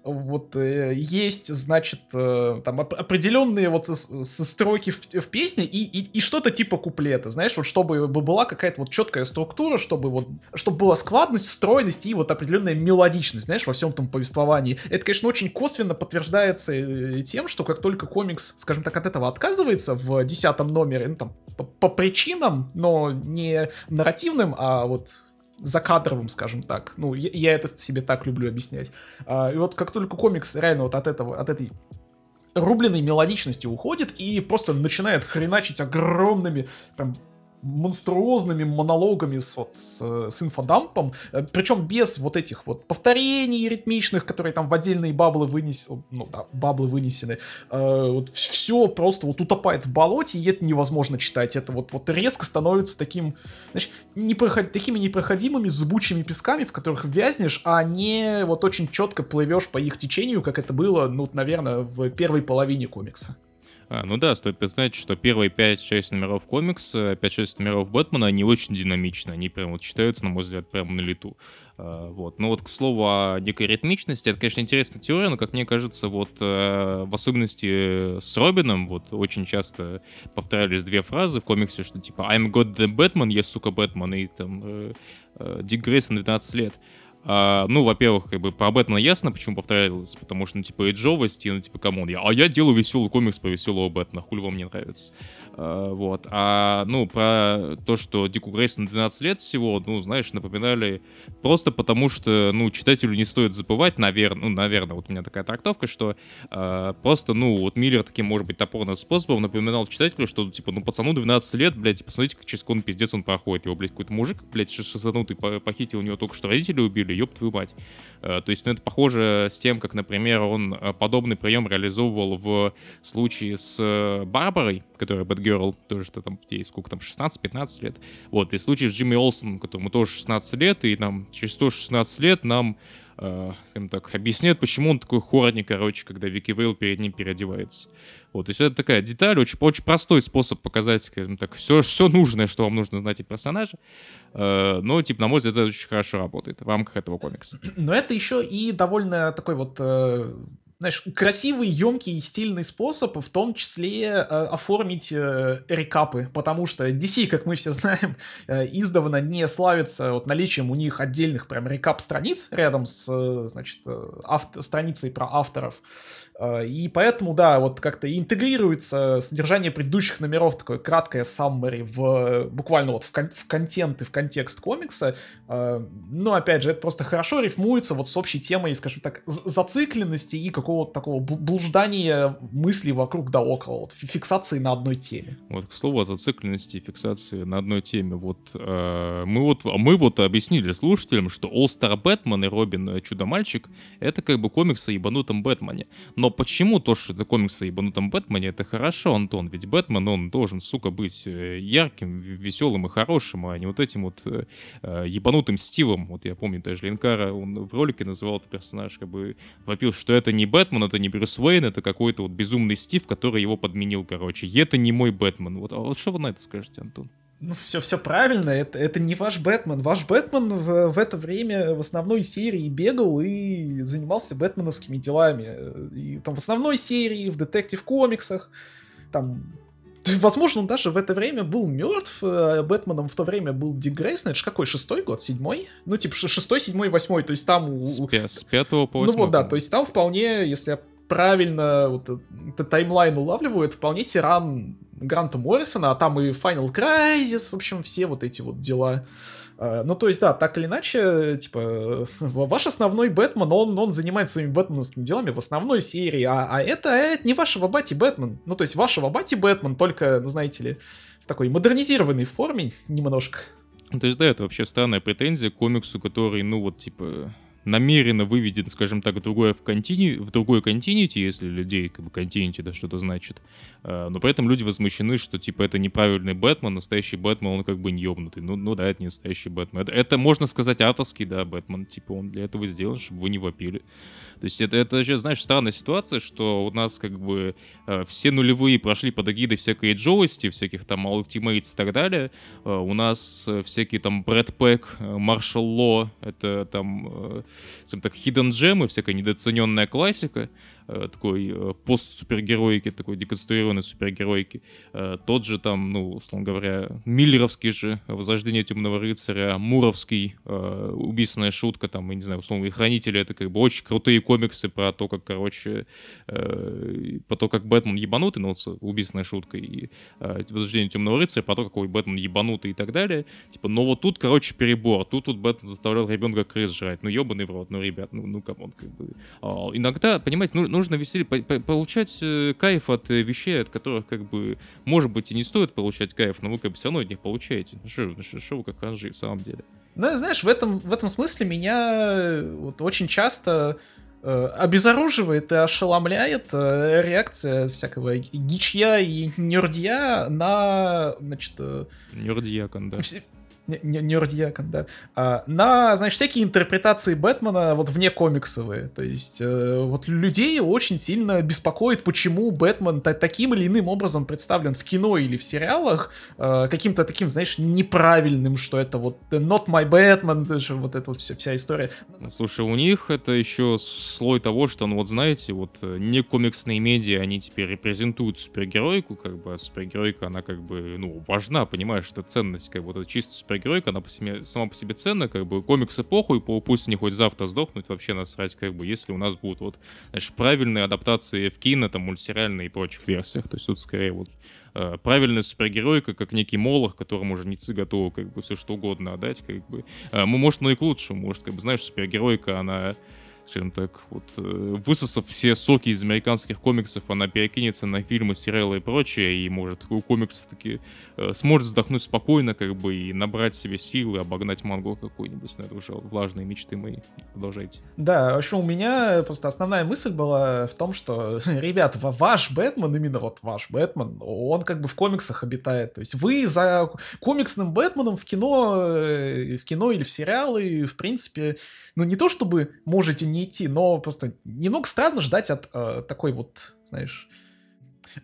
Speaker 2: вот э, есть, значит, э, там определенные вот с, строки в, в песне и, и, и что-то типа куплета, знаешь, вот чтобы была какая-то вот четкая структура, чтобы вот, чтобы была складность, стройность и вот определенная мелодичность, знаешь, во всем том повествовании. Это, конечно, очень косвенно подтверждается э, тем, что как только комикс, скажем так, от этого отказывается в десятом номере, ну там, по причинам, но не нарративным, а вот закадровым, скажем так. Ну, я, я это себе так люблю объяснять. А, и вот как только комикс реально вот от этого, от этой рубленной мелодичности уходит и просто начинает хреначить огромными прям монструозными монологами с, вот, с, с инфодампом, э, причем без вот этих вот повторений ритмичных, которые там в отдельные баблы вынесены, ну да, баблы вынесены, э, вот все просто вот утопает в болоте, и это невозможно читать, это вот, вот резко становится таким, значит, непроход... такими непроходимыми зубучими песками, в которых вязнешь, а не вот очень четко плывешь по их течению, как это было, ну, наверное, в первой половине комикса.
Speaker 1: А, ну да, стоит признать, что первые 5-6 номеров комикса, 5-6 номеров Бэтмена, они очень динамичны, они прям вот читаются, на мой взгляд, прямо на лету. А, вот. Ну вот, к слову о некой ритмичности, это, конечно, интересная теория, но, как мне кажется, вот э, в особенности с Робином, вот очень часто повторялись две фразы в комиксе, что типа I'm goddamn Batman, я, сука, Бэтмен, и там э, э, Дик Грейсон 12 лет. А, ну, во-первых, как бы про Бэтмена ясно, почему повторялось, потому что, ну, типа, edge овость, и, ну, типа, come on, я, а я делаю веселый комикс про веселого Бэтмена, хуй вам не нравится. А, вот. А, ну, про то, что Дику Грейсону 12 лет всего, ну, знаешь, напоминали просто потому, что, ну, читателю не стоит забывать, наверное, ну, наверное, вот у меня такая трактовка, что а, просто, ну, вот Миллер таким, может быть, топорным способом напоминал читателю, что, типа, ну, пацану 12 лет, блядь, посмотрите, как через какой пиздец он проходит. Его, блядь, какой-то мужик, блядь, шизанутый похитил у него только что родители убили, более, ёб твою мать. Э, то есть, ну, это похоже с тем, как, например, он э, подобный прием реализовывал в случае с э, Барбарой, которая Бэтгерл, тоже что там, ей сколько там, 16-15 лет. Вот, и в случае с Джимми Олсоном, которому тоже 16 лет, и нам через 116 лет нам э, скажем так, объясняет, почему он такой хорни, короче, когда Вики Вейл перед ним переодевается. Вот, то есть это такая деталь, очень, очень простой способ показать, скажем так, все, все нужное, что вам нужно знать о персонаже. Э, но, типа, на мой взгляд, это очень хорошо работает в рамках этого комикса.
Speaker 2: Но это еще и довольно такой вот э, знаешь, красивый, емкий и стильный способ, в том числе э, оформить э, рекапы, потому что DC, как мы все знаем, э, издавна не славится вот наличием у них отдельных прям рекап-страниц рядом с, э, значит, э, авто, страницей про авторов. Э, и поэтому, да, вот как-то интегрируется содержание предыдущих номеров, такое краткое summary в буквально вот в, кон- в контент и в контекст комикса. Но, опять же, это просто хорошо рифмуется вот с общей темой, скажем так, зацикленности и какого какого-то такого блуждания мыслей вокруг да около, вот, фиксации на одной теме.
Speaker 1: Вот, к слову, о зацикленности и фиксации на одной теме. Вот э, мы вот мы вот объяснили слушателям, что All Star Бэтмен и Робин э, Чудо-мальчик это как бы комиксы о ебанутом Бэтмене. Но почему то, что это комиксы о ебанутом Бэтмене, это хорошо, Антон? Ведь Бэтмен, он должен, сука, быть э, ярким, веселым и хорошим, а не вот этим вот э, э, ебанутым Стивом. Вот я помню, даже Линкара, он в ролике называл этот персонаж, как бы вопил, что это не Бэтмен, это не Брюс Уэйн, это какой-то вот безумный Стив, который его подменил, короче. И это не мой Бэтмен. Вот, а вот что вы на это скажете, Антон?
Speaker 2: Ну, все, все правильно, это, это не ваш Бэтмен. Ваш Бэтмен в, в это время в основной серии бегал и занимался бэтменовскими делами. И там в основной серии, в детектив-комиксах, там Возможно, он даже в это время был мертв. Э, Бэтменом в то время был Дик Грейсон. Это же какой, шестой год? Седьмой? Ну, типа, шестой, седьмой, восьмой. То есть там...
Speaker 1: С, с пятого по восьмой.
Speaker 2: Ну вот, да, то есть там вполне, если я правильно вот этот таймлайн улавливаю, это вполне Сиран Гранта Моррисона, а там и Final Crisis, в общем, все вот эти вот дела. А, ну, то есть, да, так или иначе, типа, ваш основной Бэтмен, он, он занимается своими бэтменовскими делами в основной серии, а, а это, это не вашего бати Бэтмен. Ну, то есть, вашего бати Бэтмен, только, ну, знаете ли, в такой модернизированной форме немножко.
Speaker 1: Ну, то есть, да, это вообще странная претензия к комиксу, который, ну, вот, типа, намеренно выведен, скажем так, в другое в, континю, в другой континьюти, если людей как бы континьюти да что-то значит. А, но при этом люди возмущены, что типа это неправильный Бэтмен, настоящий Бэтмен, он как бы не ёбнутый. Ну, ну да, это не настоящий Бэтмен. Это, это можно сказать авторский, да, Бэтмен. Типа он для этого сделан, чтобы вы не вопили. То есть это, это еще, знаешь, странная ситуация, что у нас как бы э, все нулевые прошли под эгидой всякой джоусти, всяких там Ultimates и так далее. Э, у нас э, всякие там Брэд Пэк, Маршал Ло, это там, э, скажем так, Hidden Gem и всякая недооцененная классика. Э, такой э, пост-супергероики, такой деконструированной супергероики. Э, тот же там, ну, условно говоря, Миллеровский же «Возрождение темного рыцаря», Муровский «Убийственная шутка», там, я не знаю, условно, «Хранители» — это как бы очень крутые комиксы про то, как, короче, про то, как Бэтмен ебанутый, ну, вот «Убийственная шутка» и «Возрождение темного рыцаря», про то, какой Бэтмен ебанутый и так далее. Типа, но вот тут, короче, перебор. Тут тут Бэтмен заставлял ребенка крыс жрать. Ну, ебаный в рот, ну, ребят, ну, ну, come on, как бы. А, иногда, понимаете, ну, нужно веселье, по по получать э, кайф от э, вещей, от которых, как бы, может быть, и не стоит получать кайф, но вы, как бы, все равно от них получаете. Ну что, ну, что вы как ханжи, в самом деле?
Speaker 2: Ну, знаешь, в этом, в этом смысле меня э, вот очень часто э, обезоруживает и ошеломляет э, реакция всякого гичья и нердья на, значит... Э,
Speaker 1: Нердьякон, да
Speaker 2: нердьякон, да, а, на, значит, всякие интерпретации Бэтмена вот вне комиксовые. То есть э, вот людей очень сильно беспокоит, почему Бэтмен та- таким или иным образом представлен в кино или в сериалах э, каким-то таким, знаешь, неправильным, что это вот not my Batman, вот эта вот вся, вся история.
Speaker 1: Ну, слушай, у них это еще слой того, что, ну вот знаете, вот э, не комиксные медиа, они теперь репрезентуют супергеройку, как бы, а супергеройка, она как бы, ну, важна, понимаешь, это ценность, как бы, это чисто супергеройка, она по себе, сама по себе ценная, как бы комиксы похуй, пусть они хоть завтра сдохнут, вообще насрать, как бы, если у нас будут вот, знаешь, правильные адаптации в кино, там, мультсериальные и прочих версиях, то есть тут скорее вот э, правильная супергеройка, как некий молох, которому жнецы готовы, как бы, все что угодно отдать, как бы. Э, может, но и к лучшему, может, как бы, знаешь, супергеройка, она скажем так, вот э, высосав все соки из американских комиксов, она перекинется на фильмы, сериалы и прочее, и может у комиксов таки э, сможет вздохнуть спокойно, как бы, и набрать себе силы, обогнать мангу какую-нибудь. Но это уже влажные мечты мои. Продолжайте.
Speaker 2: Да, в общем, у меня просто основная мысль была в том, что, ребят, ваш Бэтмен, именно вот ваш Бэтмен, он как бы в комиксах обитает. То есть вы за комиксным Бэтменом в кино, э, в кино или в сериалы, в принципе, ну не то чтобы можете не идти, но просто немного странно ждать от э, такой вот, знаешь,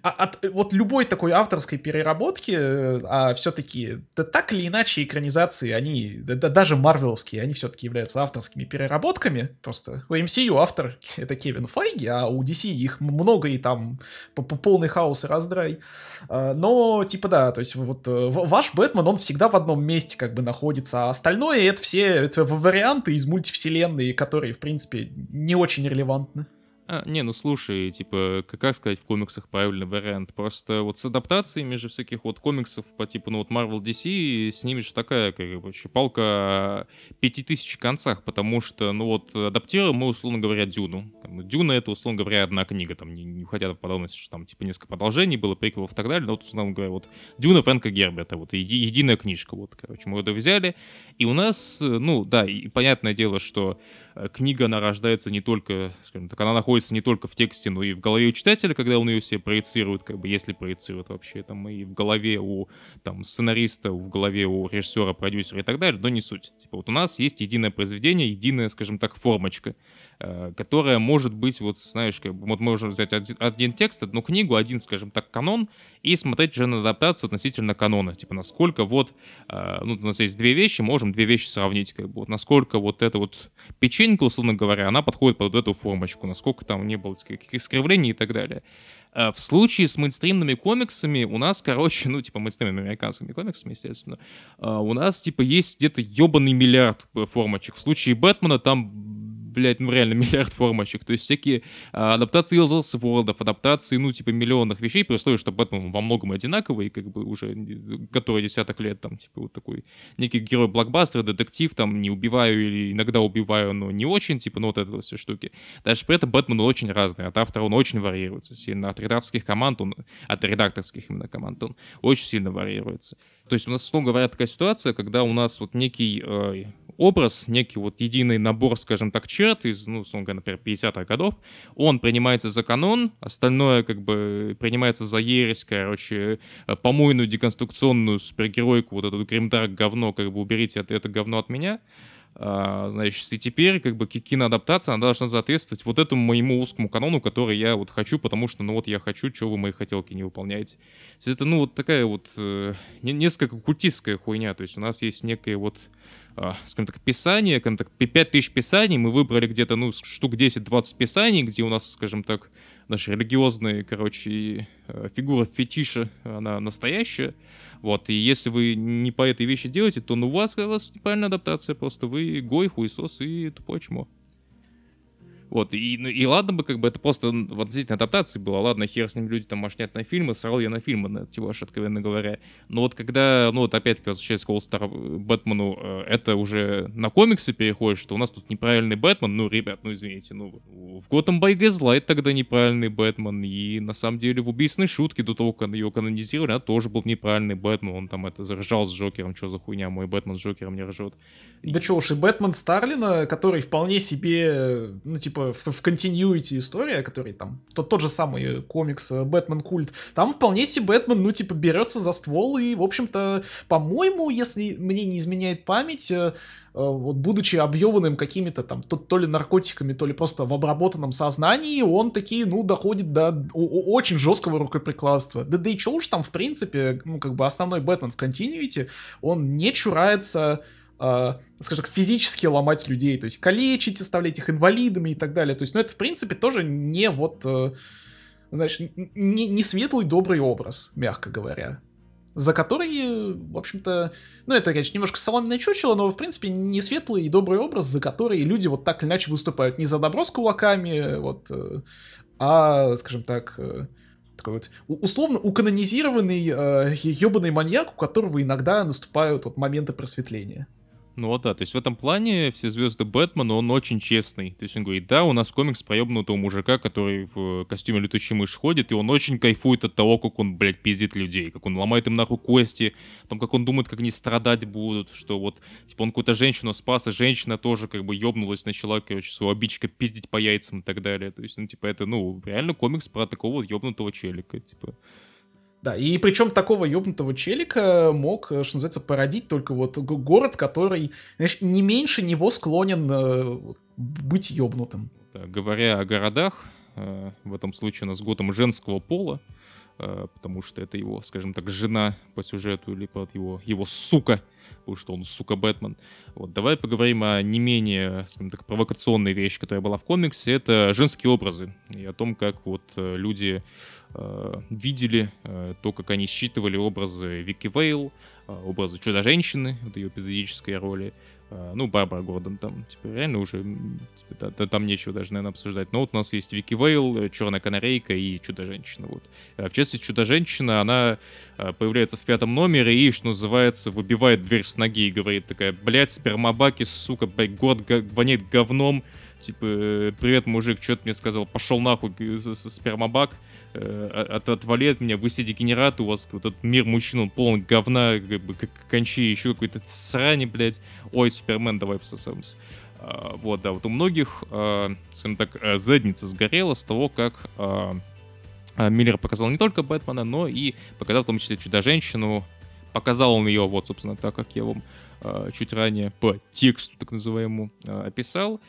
Speaker 2: а, от вот любой такой авторской переработки, э, а все-таки да, так или иначе экранизации, они, да, да, даже марвеловские, они все-таки являются авторскими переработками. Просто у MCU автор это Кевин Файги, а у DC их много и там по полный хаос и раздрай. А, но, типа, да, то есть вот э, ваш Бэтмен, он всегда в одном месте как бы находится, а остальное это все это варианты из мультивселенной, которые, в принципе, не очень релевантны.
Speaker 1: А, не, ну слушай, типа, как сказать в комиксах правильный вариант? Просто вот с адаптациями же всяких вот комиксов по типу, ну вот Marvel DC, с ними же такая, как бы, палка пяти тысяч концах, потому что, ну вот, адаптируем мы, условно говоря, Дюну. Там, Дюна — это, условно говоря, одна книга, там, не, не уходя в подробности, что там, типа, несколько продолжений было, приквелов и так далее, но вот, условно говоря, вот Дюна Фрэнка Герберта, вот, еди, единая книжка, вот, короче, мы это взяли, и у нас, ну, да, и понятное дело, что Э, книга, она рождается не только, скажем так, она находится не только в тексте, но и в голове у читателя, когда он ее себе проецирует, как бы, если проецирует вообще, там, и в голове у, там, сценариста, в голове у режиссера, продюсера и так далее, но не суть. Типа, вот у нас есть единое произведение, единая, скажем так, формочка, Э, которая может быть, вот знаешь, как вот можем взять один, один текст, одну книгу, один, скажем так, канон, и смотреть уже на адаптацию относительно канона. Типа, насколько вот, э, ну, у нас есть две вещи, можем две вещи сравнить, как бы, вот, насколько вот эта вот печенька, условно говоря, она подходит под эту формочку, насколько там не было каких искривлений и так далее. Э, в случае с мейнстримными комиксами у нас, короче, ну, типа, мейнстримными американскими комиксами, естественно, у нас, типа, есть где-то ебаный миллиард формочек. В случае Бэтмена там блядь, ну реально миллиард формочек. То есть всякие а, адаптации Elseworld, адаптации, ну, типа, миллионных вещей, при условии, что Бэтмен во многом одинаковый, как бы уже который десяток лет, там, типа, вот такой некий герой блокбастера, детектив, там, не убиваю или иногда убиваю, но не очень, типа, ну, вот это все штуки. Даже при этом Бэтмен очень разный, от автора он очень варьируется сильно, от редакторских команд он, от редакторских именно команд он очень сильно варьируется. То есть у нас, условно говоря, такая ситуация, когда у нас вот некий э, образ, некий вот единый набор, скажем так, черт из, ну, условно говоря, например, 50-х годов, он принимается за канон, остальное как бы принимается за ересь, короче, э, помойную деконструкционную супергеройку, вот эту гримдарк говно, как бы уберите это, это говно от меня. А, значит, и теперь как бы киноадаптация, она должна соответствовать вот этому моему узкому канону, который я вот хочу, потому что, ну вот я хочу, что вы мои хотелки не выполняете. То есть это, ну, вот такая вот э, несколько культистская хуйня, то есть у нас есть некая вот э, скажем так, писание, скажем так, 5000 писаний, мы выбрали где-то, ну, штук 10-20 писаний, где у нас, скажем так, наша религиозная, короче, э, фигура фетиша, она настоящая, вот, и если вы не по этой вещи делаете, то ну, у вас, у вас неправильная адаптация, просто вы гой, хуесос и тупое чмо. Вот, и, ну, и ладно бы, как бы это просто вот действительно адаптация была, ладно, хер с ним люди там машнят на фильмы, срал я на фильмы, на типаж, откровенно говоря. Но вот когда, ну вот опять-таки возвращаясь к All Star Бэтмену, э, это уже на комиксы переходит, что у нас тут неправильный Бэтмен, ну, ребят, ну извините, ну, в Gotham by Gaslight тогда неправильный Бэтмен, и на самом деле в убийственной шутке до того, как ее канонизировали, а тоже был неправильный Бэтмен, он там это заржал с Джокером, что за хуйня, мой Бэтмен с Джокером не ржет.
Speaker 2: Да что уж, и Бэтмен Старлина, который вполне себе, ну, типа, в, в continuity история, который там, тот, тот же самый комикс э, Бэтмен Культ, там вполне себе Бэтмен, ну, типа, берется за ствол и, в общем-то, по-моему, если мне не изменяет память, э, э, вот будучи объеванным какими-то там то, то ли наркотиками, то ли просто в обработанном сознании, он такие, ну, доходит до очень жесткого рукоприкладства. Да, да и что уж там, в принципе, ну, как бы основной Бэтмен в continuity, он не чурается э, скажем так, физически ломать людей, то есть калечить, оставлять их инвалидами и так далее. То есть, ну, это, в принципе, тоже не вот, э, знаешь, не, не светлый, добрый образ, мягко говоря. За который, в общем-то, ну, это, конечно, немножко соломенное чучело, но, в принципе, не светлый и добрый образ, за который люди вот так или иначе выступают. Не за добро с кулаками, вот, э, а, скажем так, э, такой вот условно уканонизированный ебаный маньяк, у которого иногда наступают вот моменты просветления.
Speaker 1: Ну вот да, то есть в этом плане все звезды Бэтмена, он очень честный. То есть он говорит, да, у нас комикс про ебнутого мужика, который в костюме летучей мышь ходит, и он очень кайфует от того, как он, блядь, пиздит людей, как он ломает им нахуй кости, о том, как он думает, как они страдать будут, что вот, типа, он какую-то женщину спас, и женщина тоже как бы ебнулась, начала, короче, свою обидчика пиздить по яйцам и так далее. То есть, ну, типа, это, ну, реально комикс про такого вот ебнутого челика, типа.
Speaker 2: Да, и причем такого ёбнутого челика мог, э, что называется, породить только вот город, который, знаешь, не меньше него склонен э, быть ёбнутым.
Speaker 1: Говоря о городах, э, в этом случае у нас Готэм женского пола, потому что это его, скажем так, жена по сюжету, или под его, его сука, потому что он, сука, Бэтмен. Вот, давай поговорим о не менее, скажем так, провокационной вещи, которая была в комиксе, это женские образы, и о том, как вот э, люди Э, видели э, то, как они считывали образы Вики Вейл, э, образы Чудо-женщины, вот ее эпизодической роли, ну, Барбара Гордон там, типа, реально уже, типа, да, да, там нечего даже, наверное, обсуждать. Но вот у нас есть Вики Вейл, Черная канарейка и Чудо-женщина, вот. В частности, Чудо-женщина, она появляется в пятом номере и, что называется, выбивает дверь с ноги и говорит такая, блядь, спермобаки, сука, блядь, год воняет говном, типа, привет, мужик, что ты мне сказал, пошел нахуй, спермобак, Э, от, отвали от меня, вы все дегенераты, у вас вот этот мир мужчин, он полон говна, как бы, как кончи, еще какой-то срани, блядь. Ой, Супермен, давай пососемся. А, вот, да, вот у многих, а, скажем так, э, задница сгорела с того, как а, а, Миллер показал не только Бэтмена, но и показал в том числе Чудо-женщину. Показал он ее, вот, собственно, так, как я вам а, чуть ранее по тексту, так называемому, а, описал.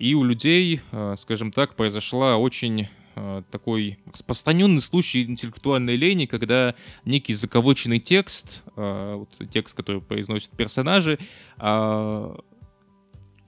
Speaker 1: И у людей, скажем так, произошла очень Э, такой распространенный случай интеллектуальной лени, когда некий закавыченный текст, э, вот текст, который произносят персонажи, э,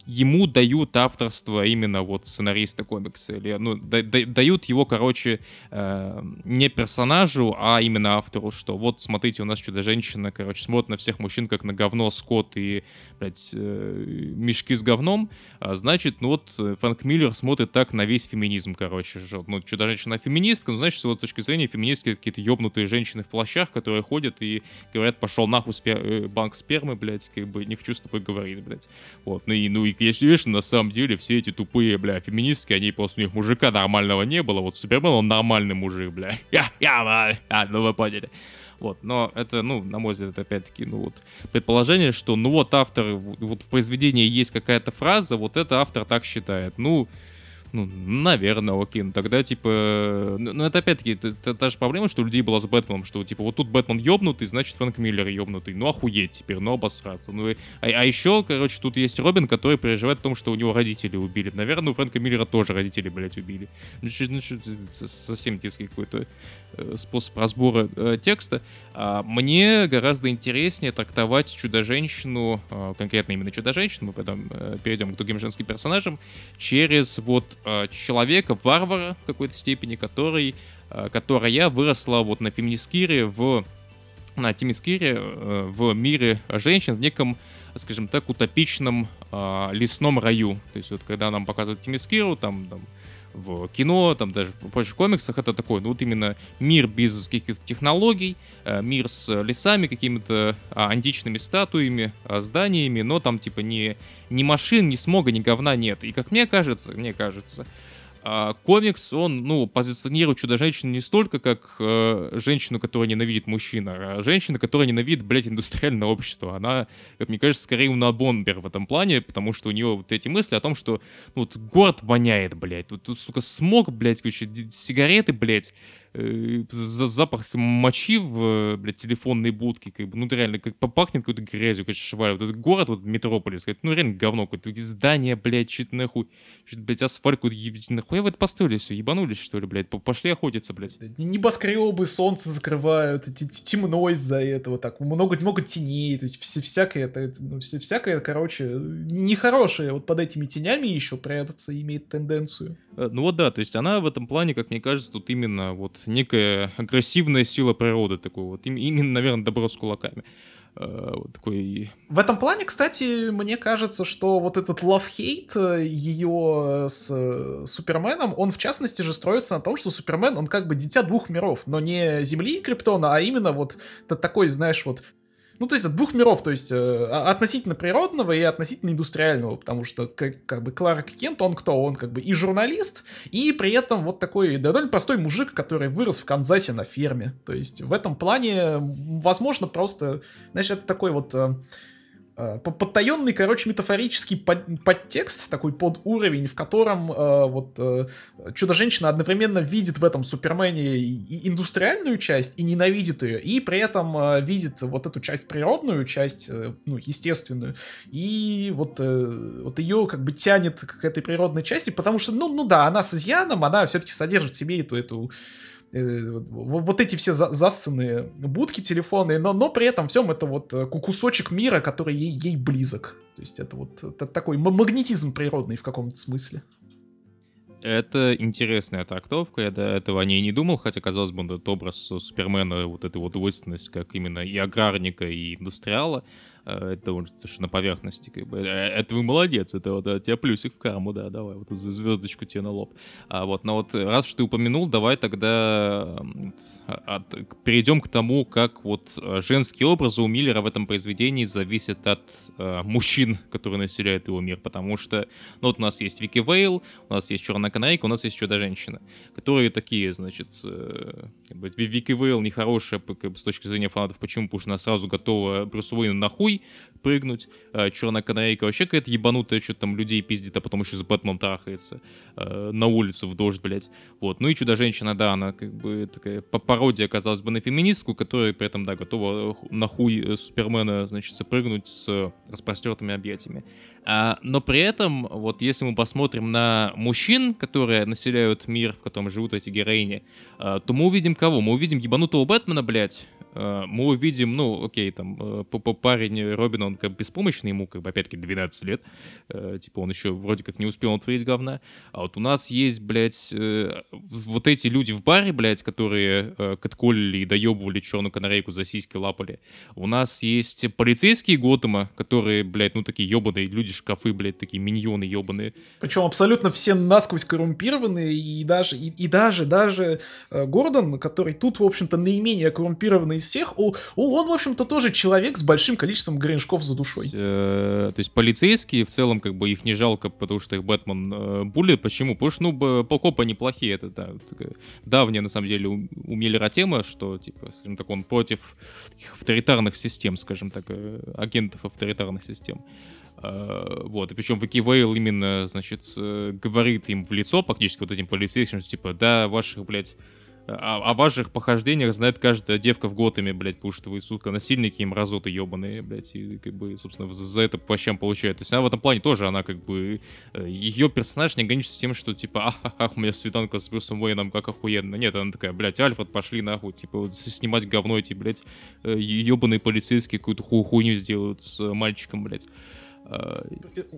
Speaker 1: ему дают авторство именно вот сценариста комикса. Или, ну, да, да, дают его, короче, э, не персонажу, а именно автору, что вот, смотрите, у нас Чудо-женщина, короче, смотрит на всех мужчин как на говно, скот и, блядь, э, мешки с говном. А, значит, ну вот Фрэнк Миллер смотрит так на весь феминизм, короче. Что, ну, Чудо-женщина феминистка, ну, значит, с его точки зрения феминистки какие-то ёбнутые женщины в плащах, которые ходят и говорят, пошел нахуй спер... Э, банк спермы, блядь, как бы не хочу с тобой говорить, блядь. Вот, ну и, ну и если видишь, на самом деле все эти тупые, бля, феминистки, они просто у них мужика нормального не было. Вот Супермен, он нормальный мужик, бля. Я, я, а, ну вы поняли. Вот, но это, ну, на мой взгляд, это опять-таки, ну вот, предположение, что, ну вот автор, вот в произведении есть какая-то фраза, вот это автор так считает. Ну, ну, наверное, окей. Ну, тогда, типа... Ну, ну это опять-таки, это, та же проблема, что у людей была с Бэтменом, что, типа, вот тут Бэтмен ёбнутый, значит, Фрэнк Миллер ёбнутый. Ну, охуеть теперь, ну, обосраться. Ну, и, а, а еще, короче, тут есть Робин, который переживает о том, что у него родители убили. Наверное, у Фрэнка Миллера тоже родители, блядь, убили. Ну, что, ну, что, совсем детский какой-то э, способ разбора э, текста. А мне гораздо интереснее трактовать Чудо-женщину, э, конкретно именно Чудо-женщину, мы потом э, перейдем к другим женским персонажам, через вот э, человека, варвара в какой-то степени, который, которая выросла вот на Феминискире в на Тимискире э, в мире женщин в неком, скажем так, утопичном лесном раю. То есть вот когда нам показывают Тимискиру, там, там в кино, там даже в прочих комиксах, это такой, ну вот именно мир без каких-то технологий, мир с лесами, какими-то а, античными статуями, а, зданиями, но там типа ни, ни машин, ни смога, ни говна нет. И как мне кажется, мне кажется, а комикс, он, ну, позиционирует Чудо-женщину не столько как э, женщину, которая ненавидит мужчин, а женщину, которая ненавидит, блядь, индустриальное общество. Она, как мне кажется, скорее Уна Бомбер в этом плане, потому что у нее вот эти мысли о том, что, ну, вот город воняет, блядь, тут сука, смог, блядь, короче, сигареты, блядь, э, запах мочи в, блядь, телефонной будке, как бы, ну, реально, как попахнет какой-то грязью, как шваль. Вот этот город, вот Метрополис, как, ну, реально говно какое-то, здание, блядь, что-то нахуй, что-то, блядь, асфальт какой-то, ебать, нахуй вы это построили все, ебанулись, что ли, блядь, пошли охотиться, блядь.
Speaker 2: Небоскребы, солнце закрывают, темно из-за этого, так, много, много теней, то есть вся, всякое, это, ну, всякое, короче, нехорошее, вот под этими тенями еще прятаться имеет тенденцию.
Speaker 1: Э, ну вот да, то есть она в этом плане, как мне кажется, тут именно вот некая агрессивная сила природы такой вот. Именно, наверное, добро с кулаками. Э, вот такой...
Speaker 2: В этом плане, кстати, мне кажется, что вот этот love-hate э, ее с э, Суперменом, он в частности же строится на том, что Супермен, он как бы дитя двух миров, но не Земли и Криптона, а именно вот такой, знаешь, вот ну, то есть от двух миров, то есть э, относительно природного и относительно индустриального, потому что как, как бы Кларк Кент, он кто? Он как бы и журналист, и при этом вот такой довольно простой мужик, который вырос в Канзасе на ферме. То есть в этом плане, возможно, просто, знаешь, это такой вот... Э, подтаенный, короче, метафорический под, подтекст, такой под уровень, в котором э, вот э, Чудо-женщина одновременно видит в этом Супермене и индустриальную часть, и ненавидит ее, и при этом э, видит вот эту часть природную, часть, э, ну, естественную, и вот, э, вот ее как бы тянет к этой природной части, потому что, ну, ну да, она с изъяном, она все-таки содержит в себе эту, эту Э, вот эти все засанные будки телефонные, но, но при этом всем это вот э, кусочек мира, который ей, ей близок. То есть это вот это такой магнетизм природный в каком-то смысле.
Speaker 1: Это интересная трактовка, я до этого о ней не думал, хотя, казалось бы, этот образ Супермена, вот эта вот двойственность, как именно и аграрника, и индустриала, Э, это уже на поверхности, как бы. Э, это вы молодец, это вот э, тебе плюсик в карму, да, давай, вот звездочку тебе на лоб. А вот, но вот раз уж ты упомянул, давай тогда от, перейдем к тому, как вот женские образы у Миллера в этом произведении зависят от э, мужчин, которые населяют его мир, потому что, ну вот у нас есть Вики Вейл, у нас есть Черная Канарейка, у нас есть Чудо-женщина, которые такие, значит, э, как бы, Вики Вейл нехорошая как бы, с точки зрения фанатов, почему? Потому что она сразу готова Брюсу Уэйну нахуй, прыгнуть. А, Черная канарейка вообще какая-то ебанутая, что-то там людей пиздит, а потом еще с Бэтменом трахается э, на улице в дождь, блядь. Вот. Ну и Чудо-женщина, да, она как бы такая пародия, казалось бы, на феминистку, которая при этом, да, готова на хуй э, Супермена, значит, прыгнуть с распростертыми объятиями. А, но при этом, вот если мы посмотрим на мужчин, которые населяют мир, в котором живут эти героини, то мы увидим кого? Мы увидим ебанутого Бэтмена, блядь, Э, мы увидим, ну, окей, там, э, парень Робин, он как беспомощный, ему, как бы, опять-таки, 12 лет, э, типа, он еще вроде как не успел натворить говна, а вот у нас есть, блядь, вот эти люди в баре, блядь, которые катколили и доебывали черную канарейку за сиськи лапали, у нас есть полицейские Готэма, которые, блядь, ну, такие ебаные люди-шкафы, блядь, такие миньоны ебаные.
Speaker 2: Причем абсолютно все насквозь коррумпированные, и даже, и, и даже, даже Гордон, который тут, в общем-то, наименее коррумпированный из всех, о, о, он, в общем-то, тоже человек с большим количеством гриншков за душой.
Speaker 1: Э, то есть полицейские, в целом, как бы их не жалко, потому что их Бэтмен э, булит. Почему? Потому что, ну, покопы неплохие. Это, да, такая давняя, на самом деле, у, у тема, что, типа, скажем так, он против авторитарных систем, скажем так, э, агентов авторитарных систем. Uh, вот, и причем Вики Вейл именно, значит, говорит им в лицо, практически вот этим полицейским, что типа, да, ваших, блядь, о, о ваших похождениях знает каждая девка в Готэме, блядь, потому что вы, сука, насильники и мразоты ебаные, блядь, и, как бы, собственно, за, за это по щам получает. То есть она в этом плане тоже, она, как бы, э, ее персонаж не ограничится тем, что, типа, ах, ах, у меня свиданка с Брюсом Уэйном, как охуенно. Нет, она такая, блядь, Альфред, пошли нахуй, типа, вот, снимать говно эти, блядь, ебаные э, полицейские какую-то хуйню сделают с мальчиком, блядь.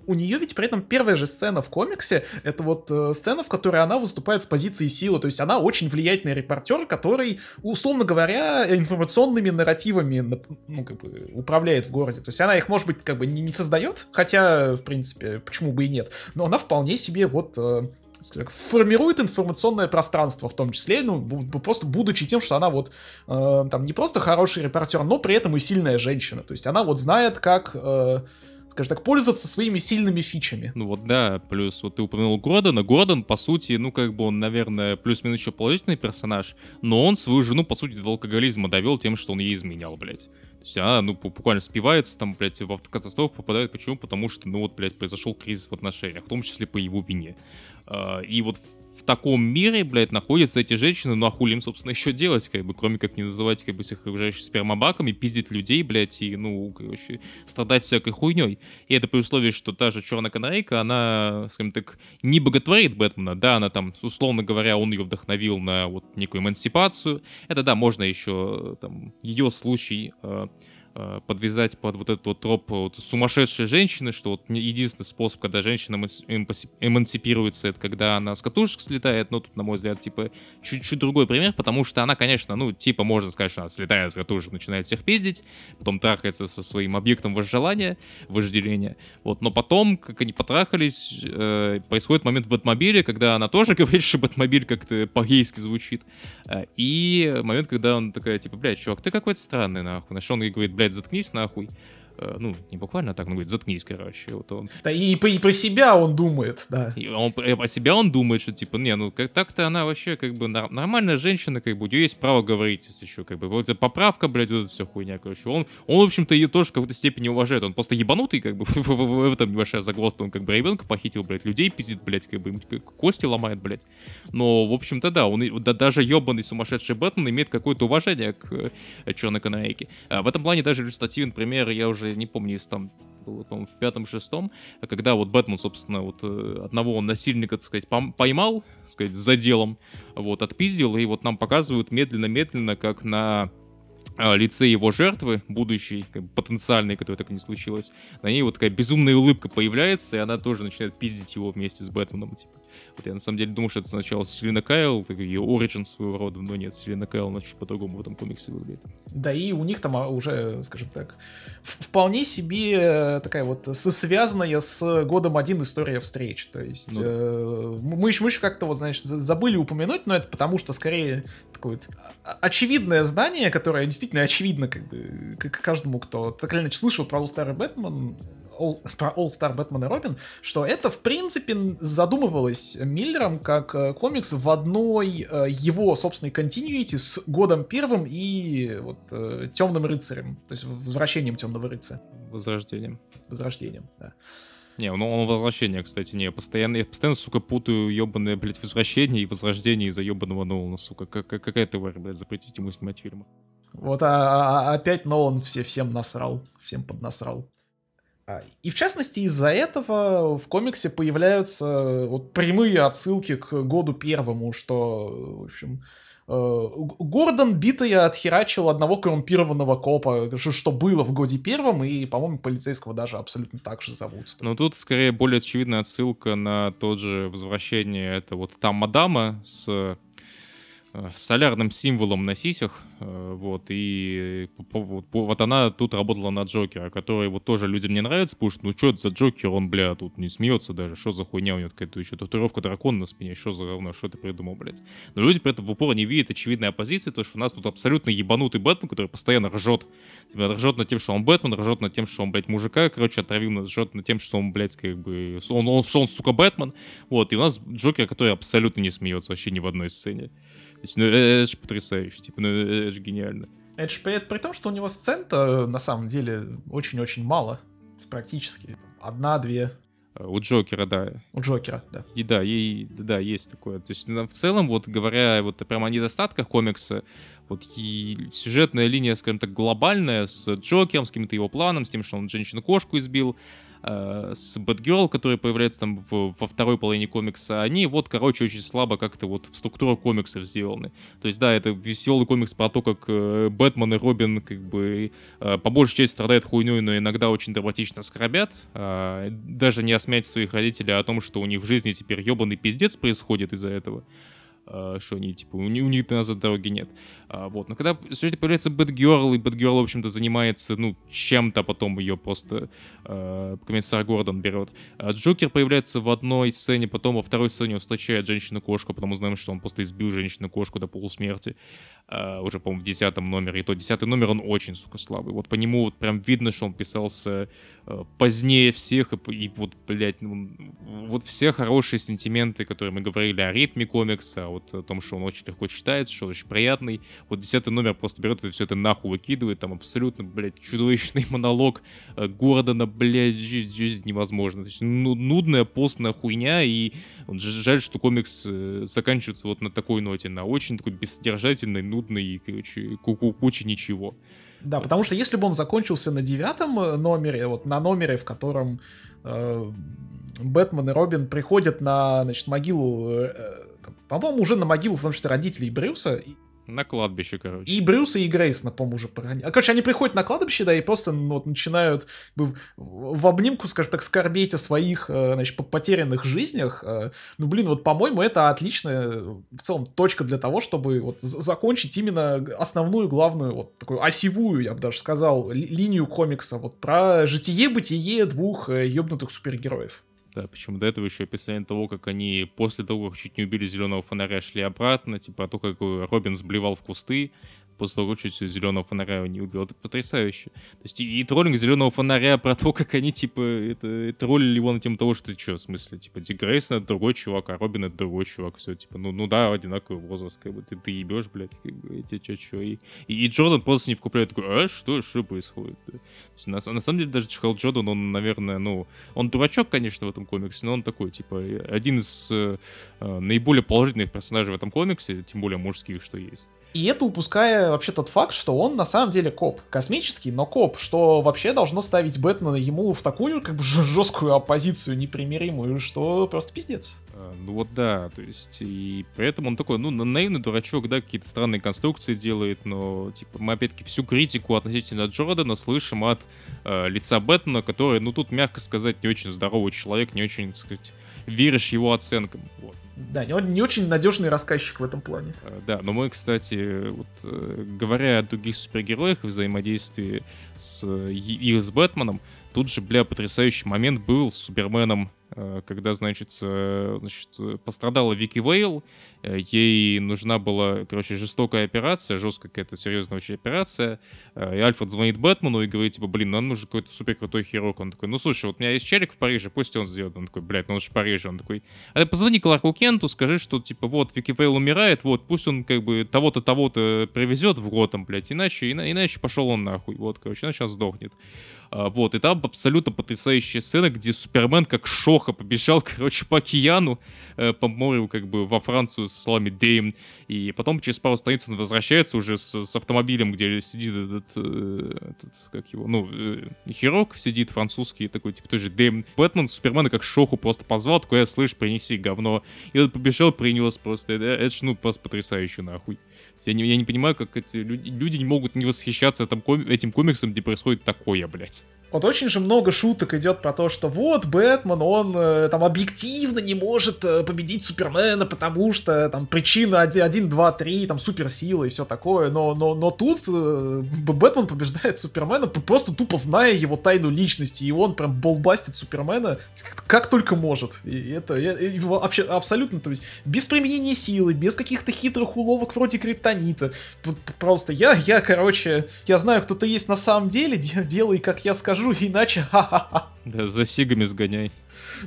Speaker 2: У нее ведь при этом первая же сцена в комиксе, это вот э, сцена, в которой она выступает с позиции силы, то есть она очень влиятельный репортер, который, условно говоря, информационными нарративами ну, как бы, управляет в городе. То есть она их, может быть, как бы не, не создает, хотя, в принципе, почему бы и нет, но она вполне себе вот э, формирует информационное пространство в том числе, ну, просто будучи тем, что она вот э, там не просто хороший репортер, но при этом и сильная женщина. То есть она вот знает, как э, скажем так, пользоваться своими сильными фичами.
Speaker 1: Ну вот да, плюс вот ты упомянул Гордона. Гордон, по сути, ну как бы он, наверное, плюс-минус еще положительный персонаж, но он свою жену, по сути, до алкоголизма довел тем, что он ей изменял, блядь. То есть она, ну, буквально спивается, там, блядь, в автокатастрофу попадает. Почему? Потому что, ну, вот, блядь, произошел кризис в отношениях, в том числе по его вине. А, и вот в таком мире, блядь, находятся эти женщины, ну а хули им, собственно, еще делать, как бы, кроме как не называть, как бы, всех окружающих спермобаками, пиздить людей, блядь, и, ну, короче, страдать всякой хуйней. И это при условии, что та же Черная Канарейка, она, скажем так, не боготворит Бэтмена, да, она там, условно говоря, он ее вдохновил на вот некую эмансипацию. Это, да, можно еще, там, ее случай э, подвязать под вот этот вот троп вот, сумасшедшей женщины, что вот единственный способ, когда женщина эмансипируется, это когда она с катушек слетает, но тут, на мой взгляд, типа, чуть-чуть другой пример, потому что она, конечно, ну, типа, можно сказать, что она слетает с катушек, начинает всех пиздить, потом трахается со своим объектом вожделения, вожделения, вот, но потом, как они потрахались, э, происходит момент в Бэтмобиле, когда она тоже говорит, что Бэтмобиль как-то по-гейски звучит, э, и момент, когда он такая, типа, блядь, чувак, ты какой-то странный, нахуй, на что он ей говорит, блядь, заткнись нахуй. Э, ну, не буквально так, но говорит, заткнись, короче. Вот он.
Speaker 2: Да и, и про себя он думает, да.
Speaker 1: И он, и по себя он думает, что, типа, не, ну, как, так-то она вообще, как бы, нормальная женщина, как бы, у нее есть право говорить, если еще, как бы, вот эта поправка, блядь, вот эта вся хуйня, короче. Он, он в общем-то, ее тоже в какой-то степени уважает. Он просто ебанутый, как бы, в этом небольшая загвоздка. Он, как бы, ребенка похитил, блядь, людей пиздит, блядь, как бы, кости ломает, блядь. Но, в общем-то, да, он, да, даже ебаный сумасшедший Бэтмен имеет какое-то уважение к э, черной канарейке. А в этом плане даже иллюстративный пример, я уже не помню, если там было, по-моему, в пятом-шестом, когда вот Бэтмен, собственно, вот э, одного насильника, так сказать, поймал, так сказать, за делом, вот, отпиздил, и вот нам показывают медленно-медленно, как на а, лице его жертвы, будущей, как бы, потенциальной, которая так и не случилось, на ней вот такая безумная улыбка появляется, и она тоже начинает пиздить его вместе с Бэтменом, типа. Вот я на самом деле думал, что это сначала Селина Кайл, ее оригин своего рода, но нет, Селина Кайл, она чуть по-другому в этом комиксе выглядит.
Speaker 2: Да и у них там а, уже, скажем так, вполне себе э, такая вот связанная с годом один история встреч. То есть ну, э, мы, еще, мы еще как-то вот, знаешь, забыли упомянуть, но это потому что скорее такое вот очевидное здание, которое действительно очевидно как бы как каждому, кто так или иначе слышал про старый Бэтмен, All, про All Star Batman и Робин, что это, в принципе, задумывалось Миллером как э, комикс в одной э, его собственной континьюити с годом первым и вот э, Темным рыцарем, то есть возвращением Темного рыцаря.
Speaker 1: Возрождением.
Speaker 2: Возрождением, да.
Speaker 1: Не, ну он возвращение, кстати, не. Я постоянно, я постоянно, сука, путаю ебаное, блядь, возвращение и возрождение из-за ебаного Нолана, сука. Как, какая тварь, блядь, запретить ему снимать фильмы.
Speaker 2: Вот, а, а, а опять Нолан все, всем насрал, всем поднасрал. А, и в частности из-за этого в комиксе появляются вот прямые отсылки к году первому, что, в общем, э, Гордон битая отхерачил одного коррумпированного копа, что было в годе первом, и, по-моему, полицейского даже абсолютно так же зовут.
Speaker 1: Ну, тут скорее более очевидная отсылка на тот же возвращение, это вот там мадама с Э, солярным символом на сисях, э, вот, и вот, вот она тут работала на Джокера, который вот тоже людям не нравится, потому что, ну, что это за Джокер, он, бля, тут не смеется даже, что за хуйня у него какая-то еще татуировка дракона на спине, что за говно, что ты придумал, блядь. Но люди при этом в упор не видят очевидной оппозиции, то, что у нас тут абсолютно ебанутый Бэтмен, который постоянно ржет, типа, ржет над тем, что он Бэтмен, ржет над тем, что он, блядь, мужика, короче, отравил, ржет над тем, что он, блядь, как бы, он, он, что он, сука, Бэтмен, вот, и у нас Джокер, который абсолютно не смеется вообще ни в одной сцене есть, ну, это же потрясающе, типа, ну, это же гениально.
Speaker 2: Это же при, при том, что у него сцен на самом деле очень-очень мало. Практически одна-две.
Speaker 1: А, у Джокера, да.
Speaker 2: У Джокера, да.
Speaker 1: И да, ей, да, есть такое. То есть, в целом, вот говоря вот прямо о недостатках комикса, вот и сюжетная линия, скажем так, глобальная, с Джокером, с каким-то его планом, с тем, что он женщину-кошку избил, э, с Бэтгерл, который появляется там в, во второй половине комикса, они вот, короче, очень слабо как-то вот в структуру комиксов сделаны. То есть, да, это веселый комикс про то, как э, Бэтмен и Робин как бы э, по большей части страдают хуйней, но иногда очень драматично скорбят, э, даже не осмять своих родителей о том, что у них в жизни теперь ебаный пиздец происходит из-за этого. Uh, что они, типа, у, них, у них назад дороги нет. Uh, вот, но когда в сюжете появляется Бэтгерл, и Бэтгерл, в общем-то, занимается, ну, чем-то, потом ее просто uh, комиссар Гордон берет. Джокер появляется в одной сцене, потом во второй сцене он встречает женщину-кошку, потом узнаем, что он просто избил женщину-кошку до полусмерти. Уже, по-моему, в десятом номере. И то десятый номер, он очень, сука, слабый. Вот по нему вот прям видно, что он писался Э, позднее всех, и, и вот, блядь, ну, вот все хорошие сентименты, которые мы говорили о ритме комикса, вот о том, что он очень легко читается, что он очень приятный, вот десятый номер просто берет и все это нахуй выкидывает, там абсолютно, блядь, чудовищный монолог э, Гордона, блядь, невозможно. То есть, ну, нудная, постная хуйня, и жаль, что комикс э, заканчивается вот на такой ноте, на очень такой бессодержательной, нудной и, короче, куче ничего.
Speaker 2: Да, потому что если бы он закончился на девятом э, номере, вот на номере, в котором э, Бэтмен и Робин приходят на, значит, могилу, э, э по-моему, уже на могилу, в том числе, родителей Брюса,
Speaker 1: на кладбище, короче.
Speaker 2: И Брюс, и Грейс, по-моему, уже похоронили. А, короче, они приходят на кладбище, да, и просто ну, вот, начинают в, в обнимку, скажем так, скорбеть о своих, э, значит, потерянных жизнях. Э, ну, блин, вот, по-моему, это отличная, в целом, точка для того, чтобы вот закончить именно основную, главную, вот такую осевую, я бы даже сказал, ли, линию комикса, вот про житие-бытие двух э, ёбнутых супергероев.
Speaker 1: Да, почему? До этого еще описание того, как они после того, как чуть не убили зеленого фонаря, шли обратно, типа, а то, как Робин сблевал в кусты, после того, чуть зеленого фонаря не убил. Это потрясающе. То есть и, и троллинг зеленого фонаря про то, как они, типа, это, троллили его на тему того, что ты что, в смысле, типа, Дик Грейсон это другой чувак, а Робин это другой чувак, все, типа, ну, ну да, одинаковый возраст, как бы, ты, ты ебешь, блядь, как бы, эти что, что, и, и, и Джордан просто не вкупляет, такой, а, что, что происходит? Да? есть, на, на самом деле, даже Чхал Джордан, он, наверное, ну, он дурачок, конечно, в этом комиксе, но он такой, типа, один из э наиболее положительных персонажей в этом комиксе, тем более мужских, что есть.
Speaker 2: И это упуская вообще тот факт, что он на самом деле коп. Космический, но коп, что вообще должно ставить Бэтмена ему в такую как бы жесткую оппозицию непримиримую, что просто пиздец.
Speaker 1: А, ну вот да, то есть, и поэтому он такой, ну, наивный дурачок, да, какие-то странные конструкции делает, но, типа, мы опять-таки всю критику относительно Джордана слышим от э, лица Бэтмена, который, ну, тут, мягко сказать, не очень здоровый человек, не очень, так сказать, веришь его оценкам, вот.
Speaker 2: Да, не, не очень надежный рассказчик в этом плане.
Speaker 1: Э, да, но мы, кстати, вот, э, говоря о других супергероях взаимодействии с, и с Бэтменом, тут же, бля, потрясающий момент был с Суперменом Э, когда, значит, значит, пострадала Вики Вейл, э, ей нужна была, короче, жестокая операция, жесткая какая-то серьезная очень операция, э, и Альфред звонит Бэтмену и говорит, типа, блин, нам нужен какой-то супер крутой хирург. Он такой, ну, слушай, вот у меня есть челик в Париже, пусть он сделает. Он такой, блядь, ну он же в Париже. Он такой, а ты позвони Кларку Кенту, скажи, что, типа, вот, Вики Вейл умирает, вот, пусть он, как бы, того-то, того-то привезет в Готэм, блядь, иначе, иначе пошел он нахуй, вот, короче, иначе он сдохнет. А, вот, и там абсолютно потрясающая сцена, где Супермен как шоха побежал, короче, по океану, э, по морю, как бы во Францию с словами Дейм. И потом через пару страниц он возвращается уже с, с автомобилем, где сидит этот, э, этот как его, ну, э, хирург сидит французский, такой, типа, тоже Дейм. Бэтмен Супермена как шоху просто позвал, такой, я слышь, принеси говно. И он побежал, принес просто. Это, это ж, ну, просто потрясающе, нахуй. Я не, я не понимаю, как эти люди, люди не могут не восхищаться этим, этим комиксом, где происходит такое, блядь.
Speaker 2: Вот очень же много шуток идет про то, что вот Бэтмен, он э, там объективно не может э, победить Супермена, потому что там причина 1, 1 2, 3, там суперсила и все такое, но, но, но тут э, Бэтмен побеждает Супермена, просто тупо зная его тайну личности, и он прям болбастит Супермена как только может. И это и, и вообще абсолютно, то есть без применения силы, без каких-то хитрых уловок вроде криптонита. Просто я, я, короче, я знаю, кто-то есть на самом деле, делай, как я скажу, скажу, иначе ха-ха-ха.
Speaker 1: Да, за сигами сгоняй.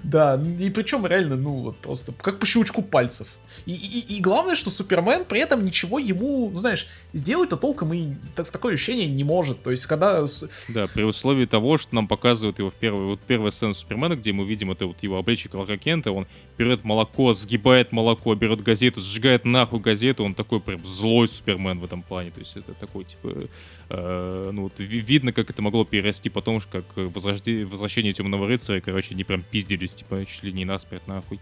Speaker 2: Да, и причем реально, ну вот просто как по щелчку пальцев. И, и, и главное, что Супермен при этом ничего ему, ну знаешь, сделать-то толком и так, такое ощущение не может. То есть, когда...
Speaker 1: Да, при условии того, что нам показывают его в первой, вот первая сцена Супермена, где мы видим это вот его обличие Кларка Кента, он берет молоко, сгибает молоко, берет газету, сжигает нахуй газету, он такой прям злой Супермен в этом плане. То есть это такой, типа, э, ну вот видно, как это могло перерасти потом, как возрождение, возвращение Темного Рыцаря, короче, не прям пиздились, типа, чуть ли не насмерть нахуй.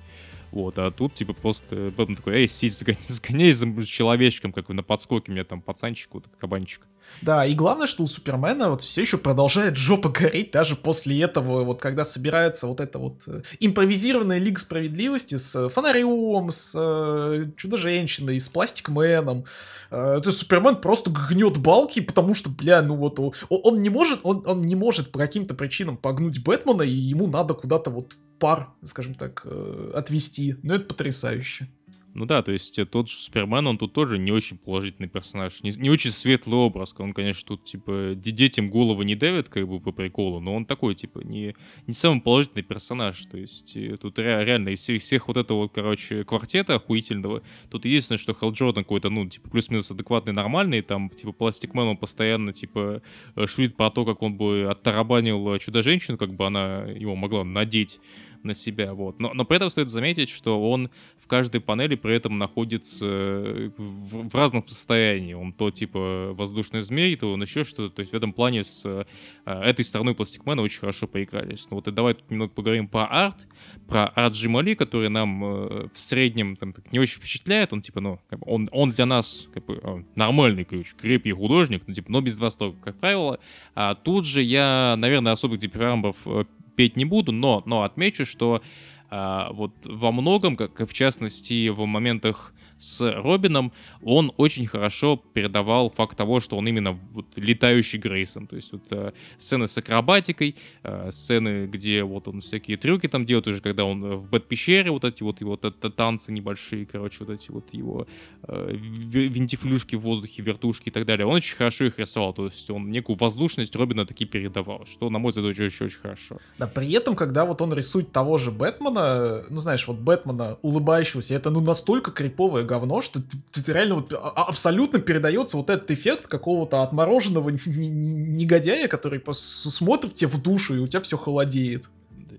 Speaker 1: Вот, а тут, типа, просто Бэтмен такой, эй, сидь, сгоняй, сгоняй за человечком, как на подскоке, у меня там пацанчик, вот кабанчик.
Speaker 2: Да, и главное, что у Супермена вот все еще продолжает жопа гореть даже после этого, вот когда собирается вот эта вот э, импровизированная Лига Справедливости с Фонарем, с э, Чудо-женщиной, с Пластикменом. Э, то есть Супермен просто гнет балки, потому что, бля, ну вот он, он не может, он, он не может по каким-то причинам погнуть Бэтмена, и ему надо куда-то вот пар, скажем так, э, отвести. Ну это потрясающе.
Speaker 1: Ну да, то есть э, тот же Супермен, он тут тоже не очень положительный персонаж, не, не очень светлый образ. Он, конечно, тут, типа, детям головы не давит, как бы, по приколу, но он такой, типа, не, не самый положительный персонаж. То есть э, тут ре, реально из всех, всех вот этого, короче, квартета охуительного, тут единственное, что Хелл Джордан какой-то, ну, типа, плюс-минус адекватный, нормальный, там, типа, Пластикмен, он постоянно, типа, шутит про то, как он бы оттарабанил Чудо-женщину, как бы она его могла надеть на себя, вот. Но, но при этом стоит заметить, что он в каждой панели при этом находится э, в, в разном состоянии. Он то типа воздушный змей, то он еще что-то. То есть в этом плане с э, этой стороной Пластикмена очень хорошо поигрались. Ну вот и давай тут немного поговорим про арт, про арт Джимали, который нам э, в среднем там, так, не очень впечатляет. Он типа, ну, он, он для нас как бы, нормальный, короче, крепкий художник, ну, типа, но без восторга, как правило. А тут же я, наверное, особых дифирамбов э, петь не буду, но, но отмечу, что а, вот во многом, как в частности в моментах с Робином, он очень хорошо передавал факт того, что он именно вот летающий Грейсон. То есть вот э, сцены с акробатикой, э, сцены, где вот он всякие трюки там делает, уже когда он в Бэт-пещере, вот эти вот его танцы небольшие, короче, вот эти вот его э, винтифлюшки в воздухе, вертушки и так далее. Он очень хорошо их рисовал, то есть он некую воздушность Робина таки передавал, что, на мой взгляд, очень-очень хорошо.
Speaker 2: Да, при этом, когда вот он рисует того же Бэтмена, ну, знаешь, вот Бэтмена улыбающегося, это, ну, настолько криповое говно, что ты, ты реально вот а, а, абсолютно передается вот этот эффект какого-то отмороженного негодяя, который смотрит тебе в душу, и у тебя все холодеет.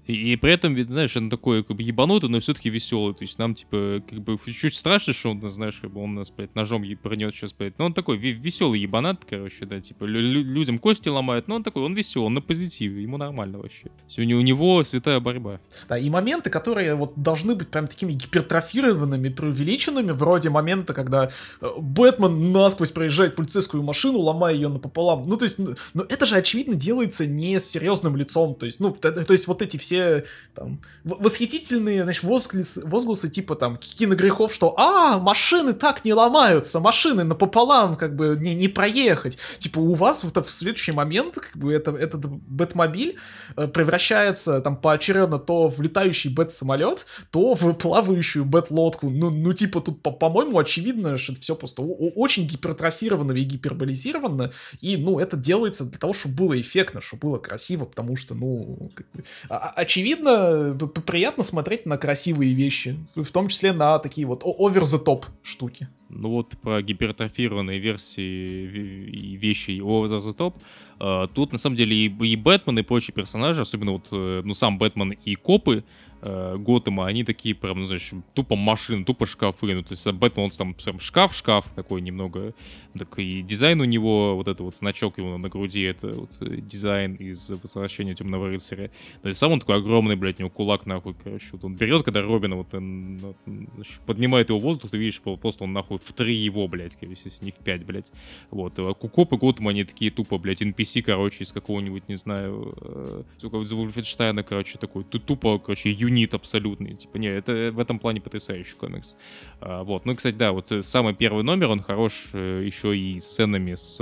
Speaker 1: И, при этом, знаешь, он такой как бы ебанутый, но все-таки веселый. То есть нам, типа, как бы чуть страшно, что он, знаешь, как бы он нас, блядь, ножом пронет сейчас, блядь. Но он такой веселый ебанат, короче, да, типа, людям кости ломает, но он такой, он веселый, он на позитиве, ему нормально вообще. Него, у него святая борьба.
Speaker 2: Да, и моменты, которые вот должны быть прям такими гипертрофированными, преувеличенными, вроде момента, когда э, Бэтмен насквозь проезжает полицейскую машину, ломая ее напополам. Ну, то есть, ну, ну это же, очевидно, делается не с серьезным лицом. То есть, ну, то, то есть вот эти все все там, восхитительные значит, возгласы, возгласы типа там киногрехов, что «А, машины так не ломаются, машины напополам как бы не, не проехать». Типа у вас вот в следующий момент как бы это, этот Бэтмобиль э, превращается там поочередно то в летающий Бэт-самолет, то в плавающую Бэт-лодку. Ну, ну типа тут, по-моему, очевидно, что это все просто очень гипертрофировано и гиперболизировано, и, ну, это делается для того, чтобы было эффектно, чтобы было красиво, потому что, ну, как бы, а, а, очевидно, приятно смотреть на красивые вещи, в том числе на такие вот over-the-top штуки.
Speaker 1: Ну вот про гипертрофированные версии и вещи over the top. А, тут на самом деле и, и Бэтмен, и прочие персонажи, особенно вот э, ну сам Бэтмен и копы, э, Готэма, они такие прям, ну, знаешь, тупо машины, тупо шкафы. Ну, то есть Бэтмен, он там прям шкаф-шкаф такой немного. Так и дизайн у него, вот это вот значок его на груди, это вот э, дизайн из Возвращения Темного Рыцаря. То есть сам он такой огромный, блядь, у него кулак нахуй, короче. Вот он берет, когда Робина вот он, значит, поднимает его в воздух, ты видишь, просто он нахуй в три его, блядь, если не в пять, блядь. Вот. А Кукоп и Готэм, они такие тупо, блядь, NPC, короче, из какого-нибудь, не знаю, э, из Вольфенштейна, короче, такой тупо, короче, юнит юнит абсолютный. Типа, не, это в этом плане потрясающий комикс. А, вот. Ну и, кстати, да, вот э, самый первый номер, он хорош э, еще и сценами с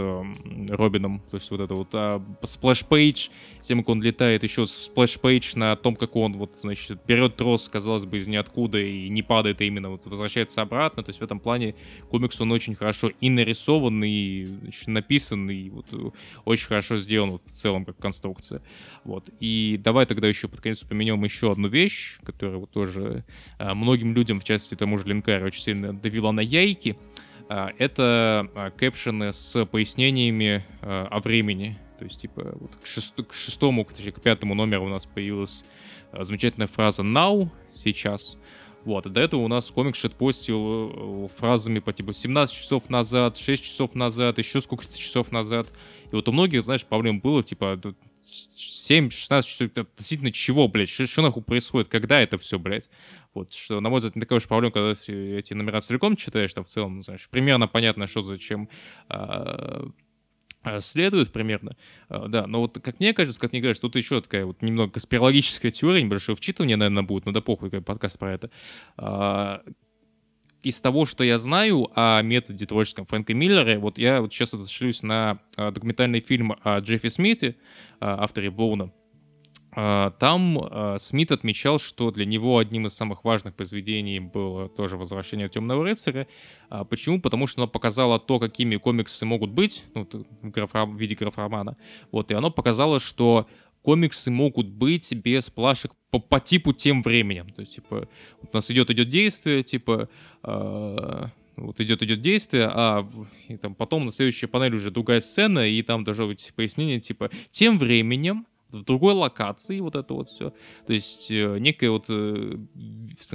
Speaker 1: Робином. То есть вот это вот а, splash page, тем, как он летает, еще splash page на том, как он вот, значит, берет трос, казалось бы, из ниоткуда и не падает, а именно вот возвращается обратно. То есть в этом плане комикс, он очень хорошо и нарисован, и значит, написан, и вот э, очень хорошо сделан вот, в целом как конструкция. Вот. И давай тогда еще под конец упомянем еще одну вещь, которая вот тоже а, многим людям, в частности тому же Линкару, очень сильно давила на яйки. А, это а, кэпшены с пояснениями о времени. То есть, типа, вот к, шест... к шестому, точнее, к пятому номеру у нас появилась замечательная фраза «now», «сейчас». Вот, и до этого у нас комик шитпостил фразами по типу 17 часов назад, 6 часов назад, еще сколько-то часов назад. И вот у многих, знаешь, проблем было, типа, 7-16 часов, относительно чего, блядь, что, что нахуй происходит, когда это все, блядь. Вот, что, на мой взгляд, не такая уж проблема, когда ты эти номера целиком читаешь, там в целом, знаешь, примерно понятно, что зачем а, а, следует примерно, а, да, но вот как мне кажется, как мне кажется, тут еще такая вот немного конспирологическая теория, небольшое вчитывание, наверное, будет, но да похуй, как подкаст про это. А, из того, что я знаю о методе творческом Фрэнка Миллера, вот я вот сейчас отошлюсь на документальный фильм о Джеффи Смите, авторе Боуна, а, там а, Смит отмечал, что для него одним из самых важных произведений было тоже «Возвращение Темного рыцаря». А, почему? Потому что оно показало то, какими комиксы могут быть, ну, в виде граф-романа. Вот, и оно показало, что комиксы могут быть без плашек по, по типу тем временем. То есть, типа, вот у нас идет идет действие, типа, э, вот идет идет действие, а и там потом на следующей панели уже другая сцена, и там должно быть пояснение, типа, тем временем в другой локации, вот это вот все. То есть э, некое вот э,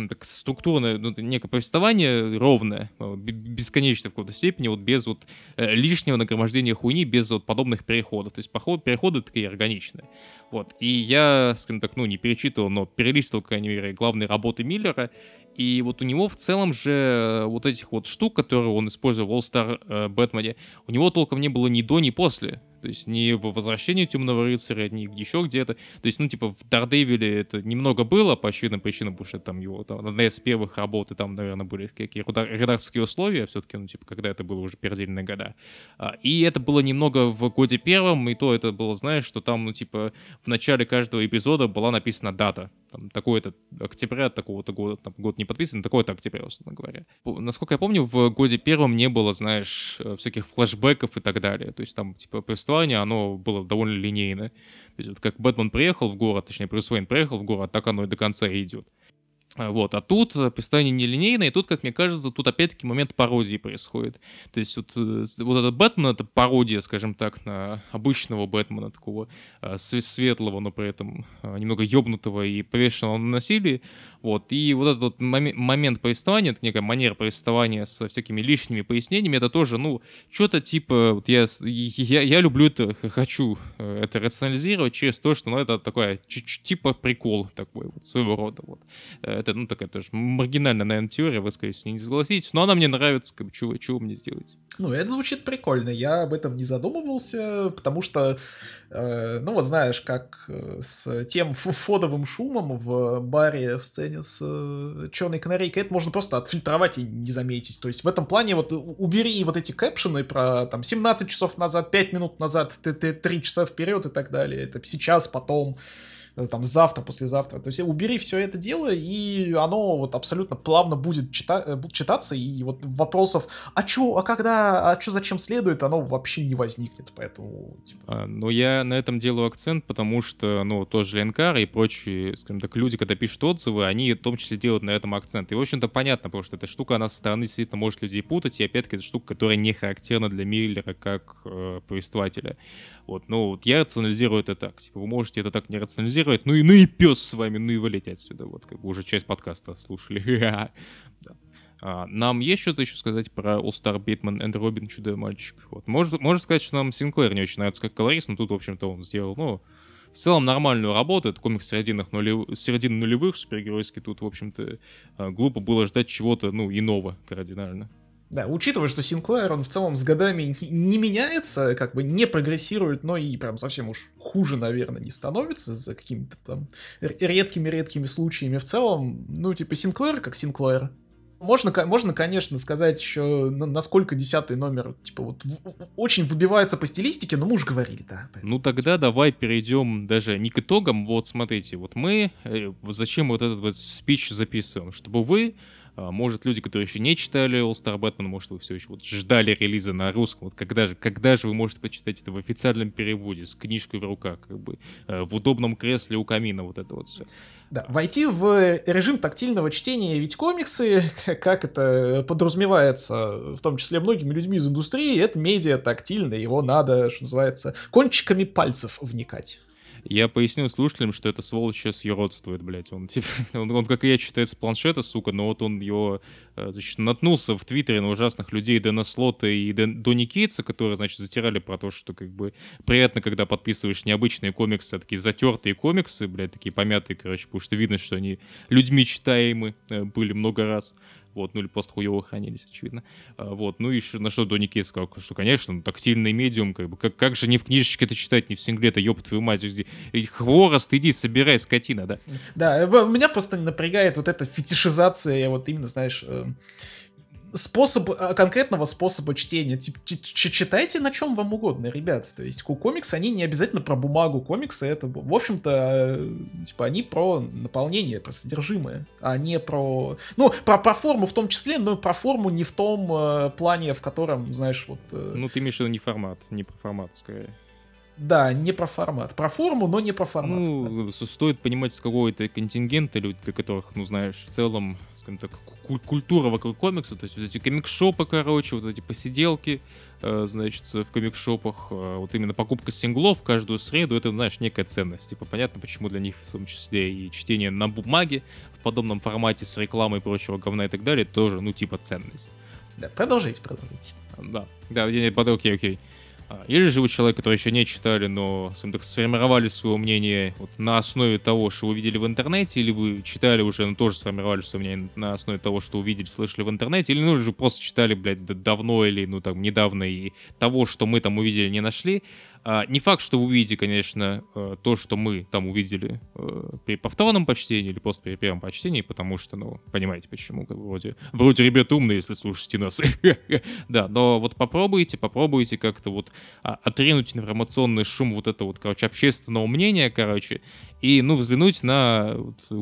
Speaker 1: так, структурное, ну, некое повествование ровное, э, бесконечное в какой-то степени, вот без вот лишнего нагромождения хуйни, без вот подобных переходов. То есть поход, переходы такие органичные. Вот. И я, скажем так, ну, не перечитывал, но перелистывал, по крайней мере, главные работы Миллера, и вот у него в целом же вот этих вот штук, которые он использовал в All Star Бэтмене, у него толком не было ни до, ни после. То есть не в «Возвращении темного рыцаря», не еще где-то. То есть, ну, типа, в «Дардевиле» это немного было, по очевидным причинам, потому что там его, там, одна из первых работ, и там, наверное, были какие редакторские условия, все-таки, ну, типа, когда это было уже передельные года. А, и это было немного в годе первом, и то это было, знаешь, что там, ну, типа, в начале каждого эпизода была написана дата. Там, такой-то октября такого-то года, там, год не подписан, такой-то октября, условно говоря. Насколько я помню, в годе первом не было, знаешь, э, всяких флешбеков и так далее. То есть там, типа, повествование, оно было довольно линейное. То есть вот как Бэтмен приехал в город, точнее, Брюс Уэйн приехал в город, так оно и до конца идет. А, вот, а тут повествование нелинейное, и тут, как мне кажется, тут опять-таки момент пародии происходит. То есть вот, э, вот этот Бэтмен — это пародия, скажем так, на обычного Бэтмена, такого э, светлого, но при этом э, немного ёбнутого и повешенного на насилии. Вот, и вот этот вот момент повествования, это некая манера повествования со всякими лишними пояснениями, это тоже, ну, что-то типа, вот я, я, я люблю это, хочу это рационализировать через то, что, ну, это такое, типа прикол такой вот, своего рода, вот это, ну, такая тоже маргинальная, наверное, теория, вы, скорее всего, не согласитесь, но она мне нравится, как бы, чего, чего мне сделать?
Speaker 2: Ну, это звучит прикольно, я об этом не задумывался, потому что, э, ну, вот знаешь, как э, с тем фодовым шумом в баре в сцене с э, черной канарейкой, это можно просто отфильтровать и не заметить, то есть в этом плане вот убери вот эти кэпшены про, там, 17 часов назад, 5 минут назад, 3 часа вперед и так далее, это сейчас, потом, там завтра, послезавтра. То есть убери все это дело, и оно вот абсолютно плавно будет чита э, читаться, и вот вопросов, а чё, а когда, а чё, зачем следует, оно вообще не возникнет, поэтому...
Speaker 1: Типа... А, но я на этом делаю акцент, потому что, ну, тоже Ленкар и прочие, скажем так, люди, когда пишут отзывы, они в том числе делают на этом акцент. И, в общем-то, понятно, потому что эта штука, она со стороны действительно может людей путать, и опять-таки, это штука, которая не характерна для Миллера как э, повествователя. Вот, ну, вот я рационализирую это так. Типа, вы можете это так не рационализировать, ну и, ну и пес с вами, ну и валите отсюда. Вот, как бы уже часть подкаста слушали. а, нам есть что-то еще сказать про All Star Batman and Robin Чудо мальчик? Вот. Может, можно сказать, что нам Синклер не очень нравится как колорист, но тут, в общем-то, он сделал, ну, в целом нормальную работу. Это комикс серединных нулев... середины нулевых, супергеройский. Тут, в общем-то, а, глупо было ждать чего-то, ну, иного кардинально.
Speaker 2: Да, учитывая, что Синклайр, он в целом с годами не меняется, как бы не прогрессирует, но и прям совсем уж хуже, наверное, не становится за какими-то там редкими-редкими случаями. В целом, ну, типа, Синклайр как Синклайр. Можно, можно, конечно, сказать еще, насколько десятый номер, типа, вот очень выбивается по стилистике, но мы уже говорили, да.
Speaker 1: Ну тогда давай перейдем даже не к итогам. Вот смотрите, вот мы э, зачем вот этот вот спич записываем, чтобы вы может, люди, которые еще не читали All Star Batman, может, вы все еще вот ждали релиза на русском. Вот когда же, когда же вы можете почитать это в официальном переводе, с книжкой в руках, как бы, э, в удобном кресле у камина, вот это вот все.
Speaker 2: Да, войти в режим тактильного чтения, ведь комиксы, как это подразумевается, в том числе многими людьми из индустрии, это медиа тактильное, его надо, что называется, кончиками пальцев вникать.
Speaker 1: Я поясню слушателям, что это сволочь сейчас юродствует, блядь. Он, типа, он, он, как и я, читает с планшета, сука, но вот он его, э, значит, наткнулся в Твиттере на ужасных людей Дэна Слота и Дэн, Донни Кейтса, которые, значит, затирали про то, что, как бы, приятно, когда подписываешь необычные комиксы, а такие затертые комиксы, блядь, такие помятые, короче, потому что видно, что они людьми читаемы э, были много раз вот, ну или просто хуево хранились, очевидно. А, вот, ну и на что Донни Кейт сказал, что, конечно, ну, тактильный медиум, как бы, как, как же не в книжечке это читать, не в сингле, это ёб твою мать, хворост, иди, собирай, скотина, да.
Speaker 2: Да, меня просто напрягает вот эта фетишизация, вот именно, знаешь, э, способ, а, конкретного способа чтения. Типа, читайте на чем вам угодно, ребят. То есть комиксы, они не обязательно про бумагу. Комиксы это, в общем-то, э, типа, они про наполнение, про содержимое, а не про... Ну, про, про форму в том числе, но про форму не в том э, плане, в котором, знаешь, вот... Э...
Speaker 1: Ну, ты имеешь в виду не формат, не про формат, скорее.
Speaker 2: Да, не про формат. Про форму, но не про формат.
Speaker 1: Ну, да. стоит понимать, с какого это контингента люди, для которых, ну, знаешь, в целом, скажем так, культура вокруг комикса, то есть вот эти комикшопы, короче, вот эти посиделки, э, значит, в комикшопах, э, вот именно покупка синглов каждую среду, это, знаешь, некая ценность. Типа, понятно, почему для них в том числе и чтение на бумаге в подобном формате с рекламой и прочего говна и так далее, тоже, ну, типа, ценность.
Speaker 2: Да, продолжите, продолжите.
Speaker 1: Да, да, окей, окей. окей. А, или же вы человек, который еще не читали, но так, сформировали свое мнение вот, на основе того, что увидели в интернете, или вы читали уже, но тоже сформировали свое мнение на основе того, что увидели, слышали в интернете, или ну, или же просто читали, блядь, давно или, ну, там, недавно, и того, что мы там увидели, не нашли. А, не факт, что увидите, конечно, э, то, что мы там увидели э, при повторном почтении или просто при первом почтении, потому что, ну, понимаете, почему, как вроде, вроде ребят умные, если слушаете нас. да, но вот попробуйте, попробуйте как-то вот а, отринуть информационный шум вот этого вот, короче, общественного мнения, короче, и, ну, взглянуть на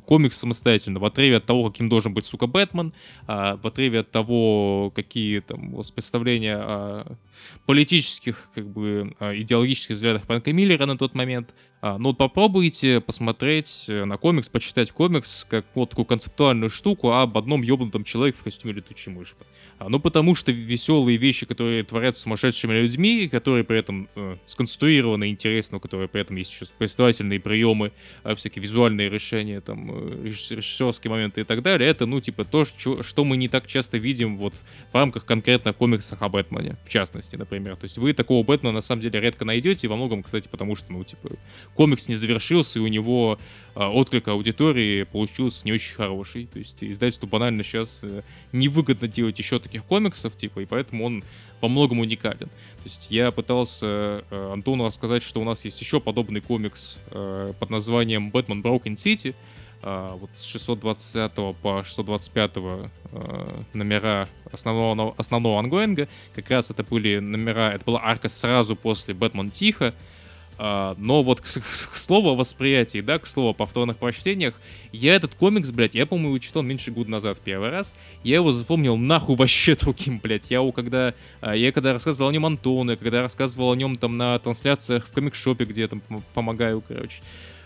Speaker 1: комикс самостоятельно, в отрыве от того, каким должен быть, сука, Бэтмен, а, в отрыве от того, какие там у вас представления о политических, как бы, идеологических взглядах Фрэнка Миллера на тот момент. А, ну, вот попробуйте посмотреть на комикс, почитать комикс, как вот такую концептуальную штуку об одном ёбнутом человеке в костюме летучей мыши. А, ну, потому что веселые вещи, которые творятся сумасшедшими людьми, которые при этом э, сконструированы интересно, у которых при этом есть еще представительные приемы, э, всякие визуальные решения, там, э, режиссерские моменты и так далее, это, ну, типа, то, что, что мы не так часто видим вот в рамках конкретно комиксах о Бэтмене, в частности, например. То есть вы такого Бэтмена на самом деле редко найдете, во многом, кстати, потому что, ну, типа, комикс не завершился, и у него э, отклик аудитории получился не очень хороший. То есть издательству банально сейчас э, невыгодно делать еще таких комиксов, типа, и поэтому он во многом уникален. То есть я пытался э, Антону рассказать, что у нас есть еще подобный комикс э, под названием «Бэтмен Broken City», э, вот с 620 по 625 э, номера основного, основного ангоинга. Как раз это были номера, это была арка сразу после «Бэтмен Тихо», а, но вот к, к слову о восприятии, да, к слову о повторных прочтениях, я этот комикс, блядь, я, по-моему, читал меньше года назад первый раз, я его запомнил нахуй вообще другим, блядь, я его когда, а, я когда рассказывал о нем Антону, я когда рассказывал о нем там на трансляциях в комикшопе, где я там помогаю, короче,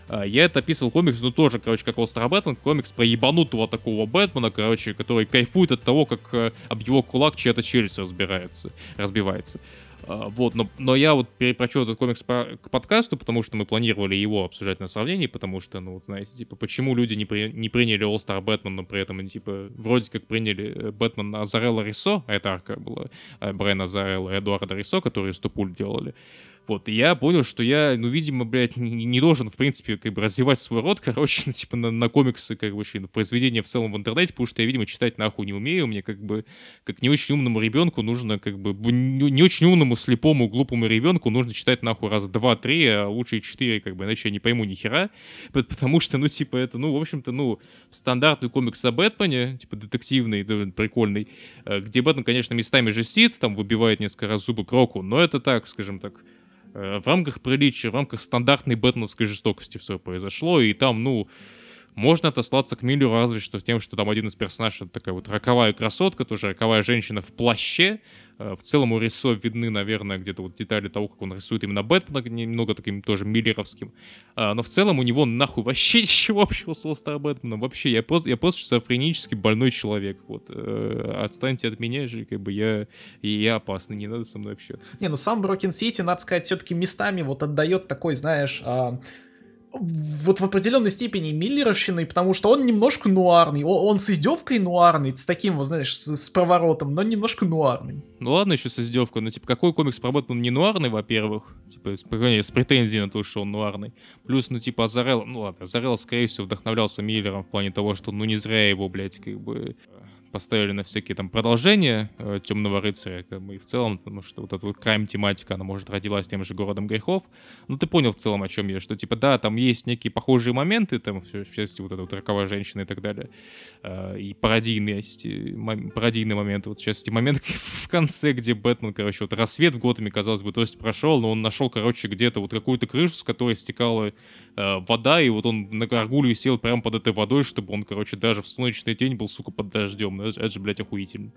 Speaker 1: а, я это описывал комикс, ну тоже, короче, как Остро Бэтмен, комикс про ебанутого такого Бэтмена, короче, который кайфует от того, как э, об его кулак чья-то челюсть разбирается, разбивается. А, вот, но, но я вот перепрочел этот комикс по, к подкасту, потому что мы планировали его обсуждать на сравнении, потому что, ну, знаете, типа, почему люди не, при, не приняли All Star Batman, но при этом они, типа, вроде как приняли Бэтмен Азарелла Рисо, а это арка была э, Брайана Азарелла и Эдуарда Рисо, которые Ступуль делали. Вот, и я понял, что я, ну, видимо, блядь, не, должен, в принципе, как бы развивать свой род, короче, ну, типа, на, на комиксы, как бы, на произведения в целом в интернете, потому что я, видимо, читать нахуй не умею, мне, как бы, как не очень умному ребенку нужно, как бы, не, не очень умному, слепому, глупому ребенку нужно читать нахуй раз два, три, а лучше четыре, как бы, иначе я не пойму ни хера, потому что, ну, типа, это, ну, в общем-то, ну, стандартный комикс о Бэтмене, типа, детективный, прикольный, э, где Бэтмен, конечно, местами жестит, там, выбивает несколько раз зубы Кроку, но это так, скажем так, в рамках приличия, в рамках стандартной бэтменовской жестокости все произошло, и там, ну, можно отослаться к Миллеру разве что тем, что там один из персонажей такая вот роковая красотка, тоже роковая женщина в плаще, Э, в целом у Рисо видны, наверное, где-то вот детали того, как он рисует именно Бэтмена, немного таким тоже миллеровским. А, но в целом у него нахуй вообще ничего общего с All Бэтменом. Вообще, я просто, я просто шизофренически больной человек. Вот. Э, отстаньте от меня же, как бы я, я опасный, не надо со мной общаться.
Speaker 2: Не, ну сам Брокен Сити, надо сказать, все-таки местами вот отдает такой, знаешь, а вот в определенной степени миллеровщиной, потому что он немножко нуарный. Он, он с издевкой нуарный, с таким, вот, знаешь, с, с поворотом, но немножко нуарный.
Speaker 1: Ну ладно, еще с издевкой, но типа какой комикс про Бэтмен не нуарный, во-первых, типа с, с претензией на то, что он нуарный. Плюс, ну типа Азарел, ну ладно, Азарел, скорее всего, вдохновлялся Миллером в плане того, что ну не зря его, блядь, как бы поставили на всякие там продолжения э, Темного рыцаря, как бы, и в целом, потому что вот эта вот крайм тематика, она может родилась тем же городом грехов. Ну, ты понял в целом, о чем я, что типа, да, там есть некие похожие моменты, там, в частности, вот эта вот роковая женщина и так далее, э, и пародийные, пародийные моменты, вот в частности, момент в конце, где Бэтмен, короче, вот рассвет в Готэме, казалось бы, то есть прошел, но он нашел, короче, где-то вот какую-то крышу, с которой стекала э, вода, и вот он на горгулью сел прямо под этой водой, чтобы он, короче, даже в солнечный день был, сука, под дождем. Ну, это же, блядь, охуительно.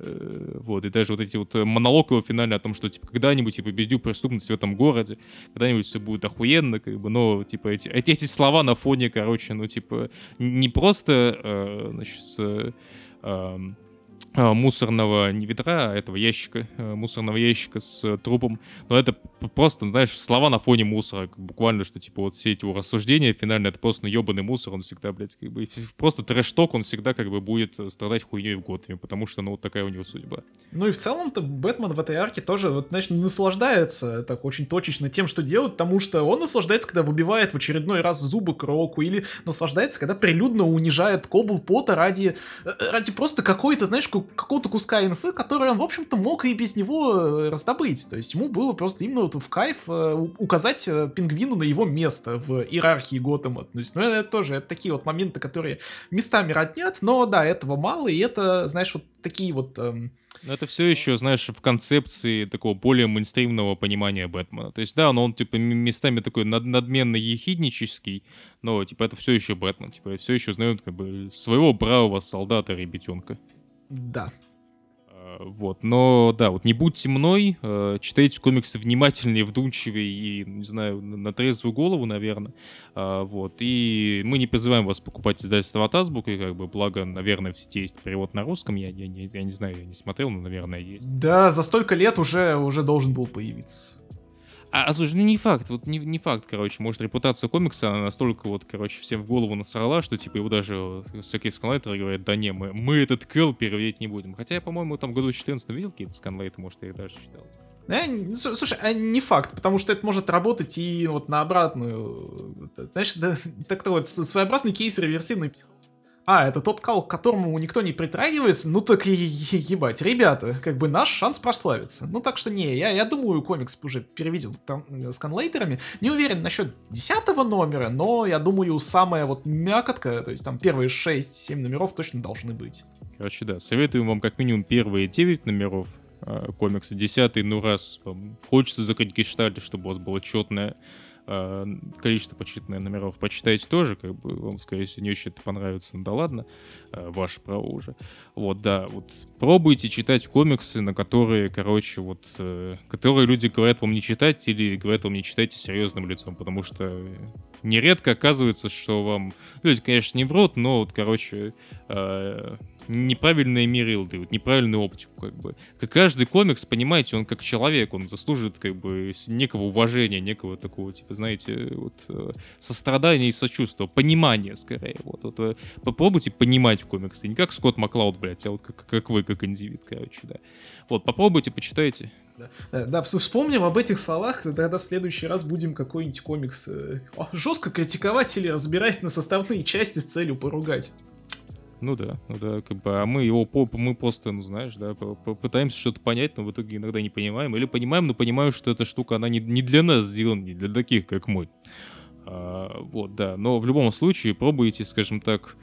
Speaker 1: Э, вот, и даже вот эти вот э, монолог его финальный о том, что, типа, когда-нибудь я победю преступность в этом городе, когда-нибудь все будет охуенно, как бы, но, типа, эти, эти, эти слова на фоне, короче, ну, типа, не просто, э, значит, э, э, а, мусорного, не ведра, а этого ящика, э, мусорного ящика с э, трупом. Но это просто, знаешь, слова на фоне мусора. Буквально, что, типа, вот все эти его рассуждения, финально это просто ну, ебаный мусор, он всегда, блядь, как бы, просто трэш-ток, он всегда, как бы, будет э, страдать хуйней в Готэме, потому что, ну, вот такая у него судьба.
Speaker 2: Ну и в целом-то Бэтмен в этой арке тоже, вот, знаешь, наслаждается так очень точечно тем, что делает, потому что он наслаждается, когда выбивает в очередной раз зубы Кроку, или наслаждается, когда прилюдно унижает Кобл Пота ради, ради просто какой-то, знаешь, какого-то куска инфы, который он, в общем-то, мог и без него э, раздобыть. То есть ему было просто именно вот в кайф э, указать э, пингвину на его место в иерархии Готэма. То есть, ну, это тоже это такие вот моменты, которые местами роднят, но да, этого мало, и это, знаешь, вот такие вот... Эм...
Speaker 1: Но это все еще, знаешь, в концепции такого более мейнстримного понимания Бэтмена. То есть, да, но он, типа, местами такой над надменно ехиднический, но, типа, это все еще Бэтмен. Типа, все еще знают, как бы, своего бравого солдата-ребятенка.
Speaker 2: Да.
Speaker 1: А, вот, но да, вот не будьте мной, э, читайте комиксы внимательнее, вдумчивее и, не знаю, на трезвую голову, наверное. А, вот, и мы не призываем вас покупать издательство от Азбуки, как бы, благо, наверное, в сети есть перевод на русском, я, я, я, я не знаю, я не смотрел, но, наверное, есть.
Speaker 2: Да, за столько лет уже, уже должен был появиться.
Speaker 1: А, а слушай, ну не факт, вот не, не факт, короче, может репутация комикса, она настолько вот, короче, всем в голову насрала, что типа его даже всякие сканлайтеры говорят, да не, мы, мы этот кэл переводить не будем. Хотя я, по-моему, там году 14 видел какие-то сканлайты, может, я их даже читал.
Speaker 2: Э, слушай, а не факт, потому что это может работать и вот на обратную. Знаешь, да, так вот, своеобразный кейс реверсивной психологии а, это тот кал, к которому никто не притрагивается, ну так и ебать, ребята, как бы наш шанс прославиться. Ну так что не, я, я думаю, комикс уже переведен там э, с конлейтерами. Не уверен насчет десятого номера, но я думаю, самая вот мякотка, то есть там первые 6-7 номеров точно должны быть.
Speaker 1: Короче, да, советую вам как минимум первые 9 номеров э, комикса, десятый, ну раз вам хочется закрыть гештальт, чтобы у вас было четное а, количество почитанных номеров почитайте тоже, как бы вам, скорее всего, не очень это понравится, ну да ладно, а, ваше право уже. Вот, да, вот пробуйте читать комиксы, на которые, короче, вот, э, которые люди говорят вам не читать или говорят вам не читайте серьезным лицом, потому что нередко оказывается, что вам, люди, конечно, не врут, но вот, короче, э, неправильные мерилды, вот неправильную оптику, как бы. Как каждый комикс, понимаете, он как человек, он заслуживает, как бы, некого уважения, некого такого, типа, знаете, вот, э, сострадания и сочувствия, понимания, скорее, вот, вот. Э, попробуйте понимать комиксы, не как Скотт Маклауд, блядь, а вот как, как вы, как индивид, короче, да. Вот, попробуйте, почитайте.
Speaker 2: Да, да, да, вспомним об этих словах, тогда в следующий раз будем какой-нибудь комикс э, жестко критиковать или разбирать на составные части с целью поругать.
Speaker 1: Ну да, ну да, как бы, а мы его, мы просто, ну знаешь, да, пытаемся что-то понять, но в итоге иногда не понимаем, или понимаем, но понимаем, что эта штука, она не, не для нас сделана, не для таких, как мы. А, вот, да, но в любом случае пробуйте, скажем так,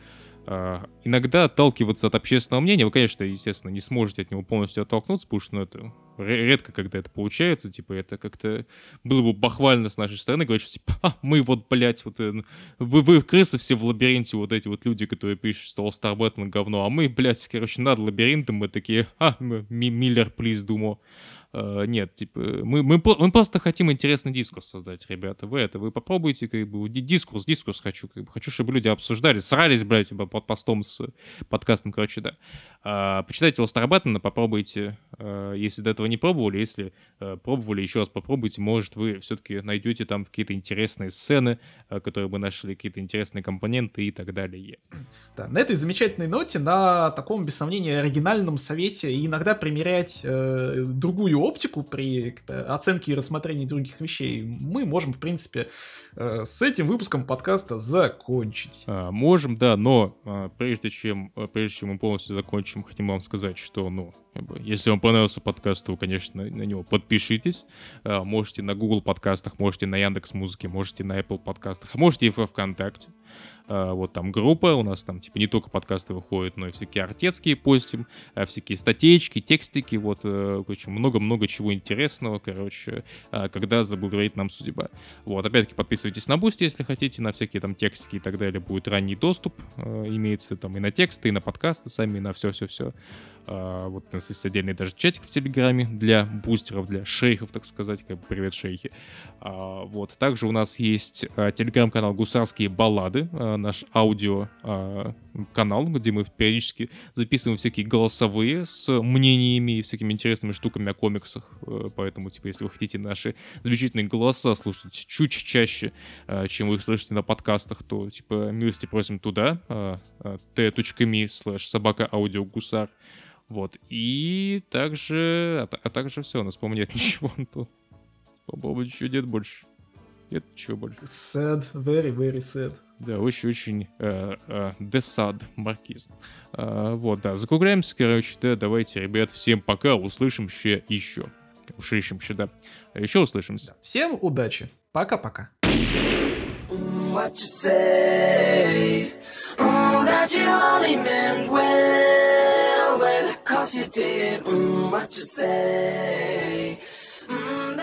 Speaker 1: а, иногда отталкиваться от общественного мнения. Вы, конечно, естественно, не сможете от него полностью оттолкнуться, потому что ну, это редко когда это получается. Типа, это как-то было бы бахвально с нашей стороны говорить, что типа, а, мы вот, блядь, вот, э, вы, вы крысы все в лабиринте, вот эти вот люди, которые пишут, что All Star Batman говно, а мы, блядь, короче, над лабиринтом, мы такие, а, Миллер, плиз, думаю. Uh, нет, типа, мы, мы, мы просто хотим интересный дискурс создать, ребята. Вы это, вы попробуйте, как бы, дискурс, дискурс хочу, как бы, хочу, чтобы люди обсуждали, срались, блядь, под постом с подкастом, короче, да. Uh, почитайте Остер Баттона, попробуйте, uh, если до этого не пробовали, если uh, пробовали, еще раз попробуйте, может, вы все-таки найдете там какие-то интересные сцены, uh, которые бы нашли, какие-то интересные компоненты и так далее.
Speaker 2: Да, на этой замечательной ноте, на таком, без сомнения, оригинальном совете иногда примерять э, другую оптику при оценке и рассмотрении других вещей, мы можем, в принципе, э, с этим выпуском подкаста закончить.
Speaker 1: А, можем, да, но а, прежде чем, а, прежде чем мы полностью закончим, хотим вам сказать, что, ну, если вам понравился подкаст, то, конечно, на, него подпишитесь. Можете на Google подкастах, можете на Яндекс Музыке, можете на Apple подкастах, можете и во ВКонтакте. А, вот там группа, у нас там типа не только подкасты выходят, но и всякие артецкие постим, а, всякие статейки, текстики, вот, э, короче, много-много чего интересного, короче, когда заблагодарит нам судьба. Вот, опять-таки подписывайтесь на Бусти, если хотите, на всякие там текстики и так далее, будет ранний доступ, имеется там и на тексты, и на подкасты сами, и на все-все-все. А, вот у нас есть отдельный даже чатик в Телеграме для бустеров, для шейхов, так сказать, как привет, шейхи. А, вот. Также у нас есть а, телеграм-канал «Гусарские баллады», наш аудио канал, где мы периодически записываем всякие голосовые с мнениями и всякими интересными штуками о комиксах. Э, поэтому, типа, если вы хотите наши замечательные голоса слушать чуть чаще, чем вы их слышите на подкастах, то, типа, милости просим туда, t.me slash собака аудио гусар. Вот. И также... А, а также все, у нас, по-моему, нет ничего. По-моему, ничего нет больше. Нет ничего больше.
Speaker 2: Sad, very, very sad.
Speaker 1: Да, очень-очень э, э, десад маркизм. Э, вот, да, закругляемся, короче, да, давайте, ребят, всем пока, услышимся еще. Услышимся, да. Еще услышимся.
Speaker 2: Всем удачи. Пока-пока.
Speaker 3: What you say? Mm, that you only meant well, Cause you did mm, what you say. Mm.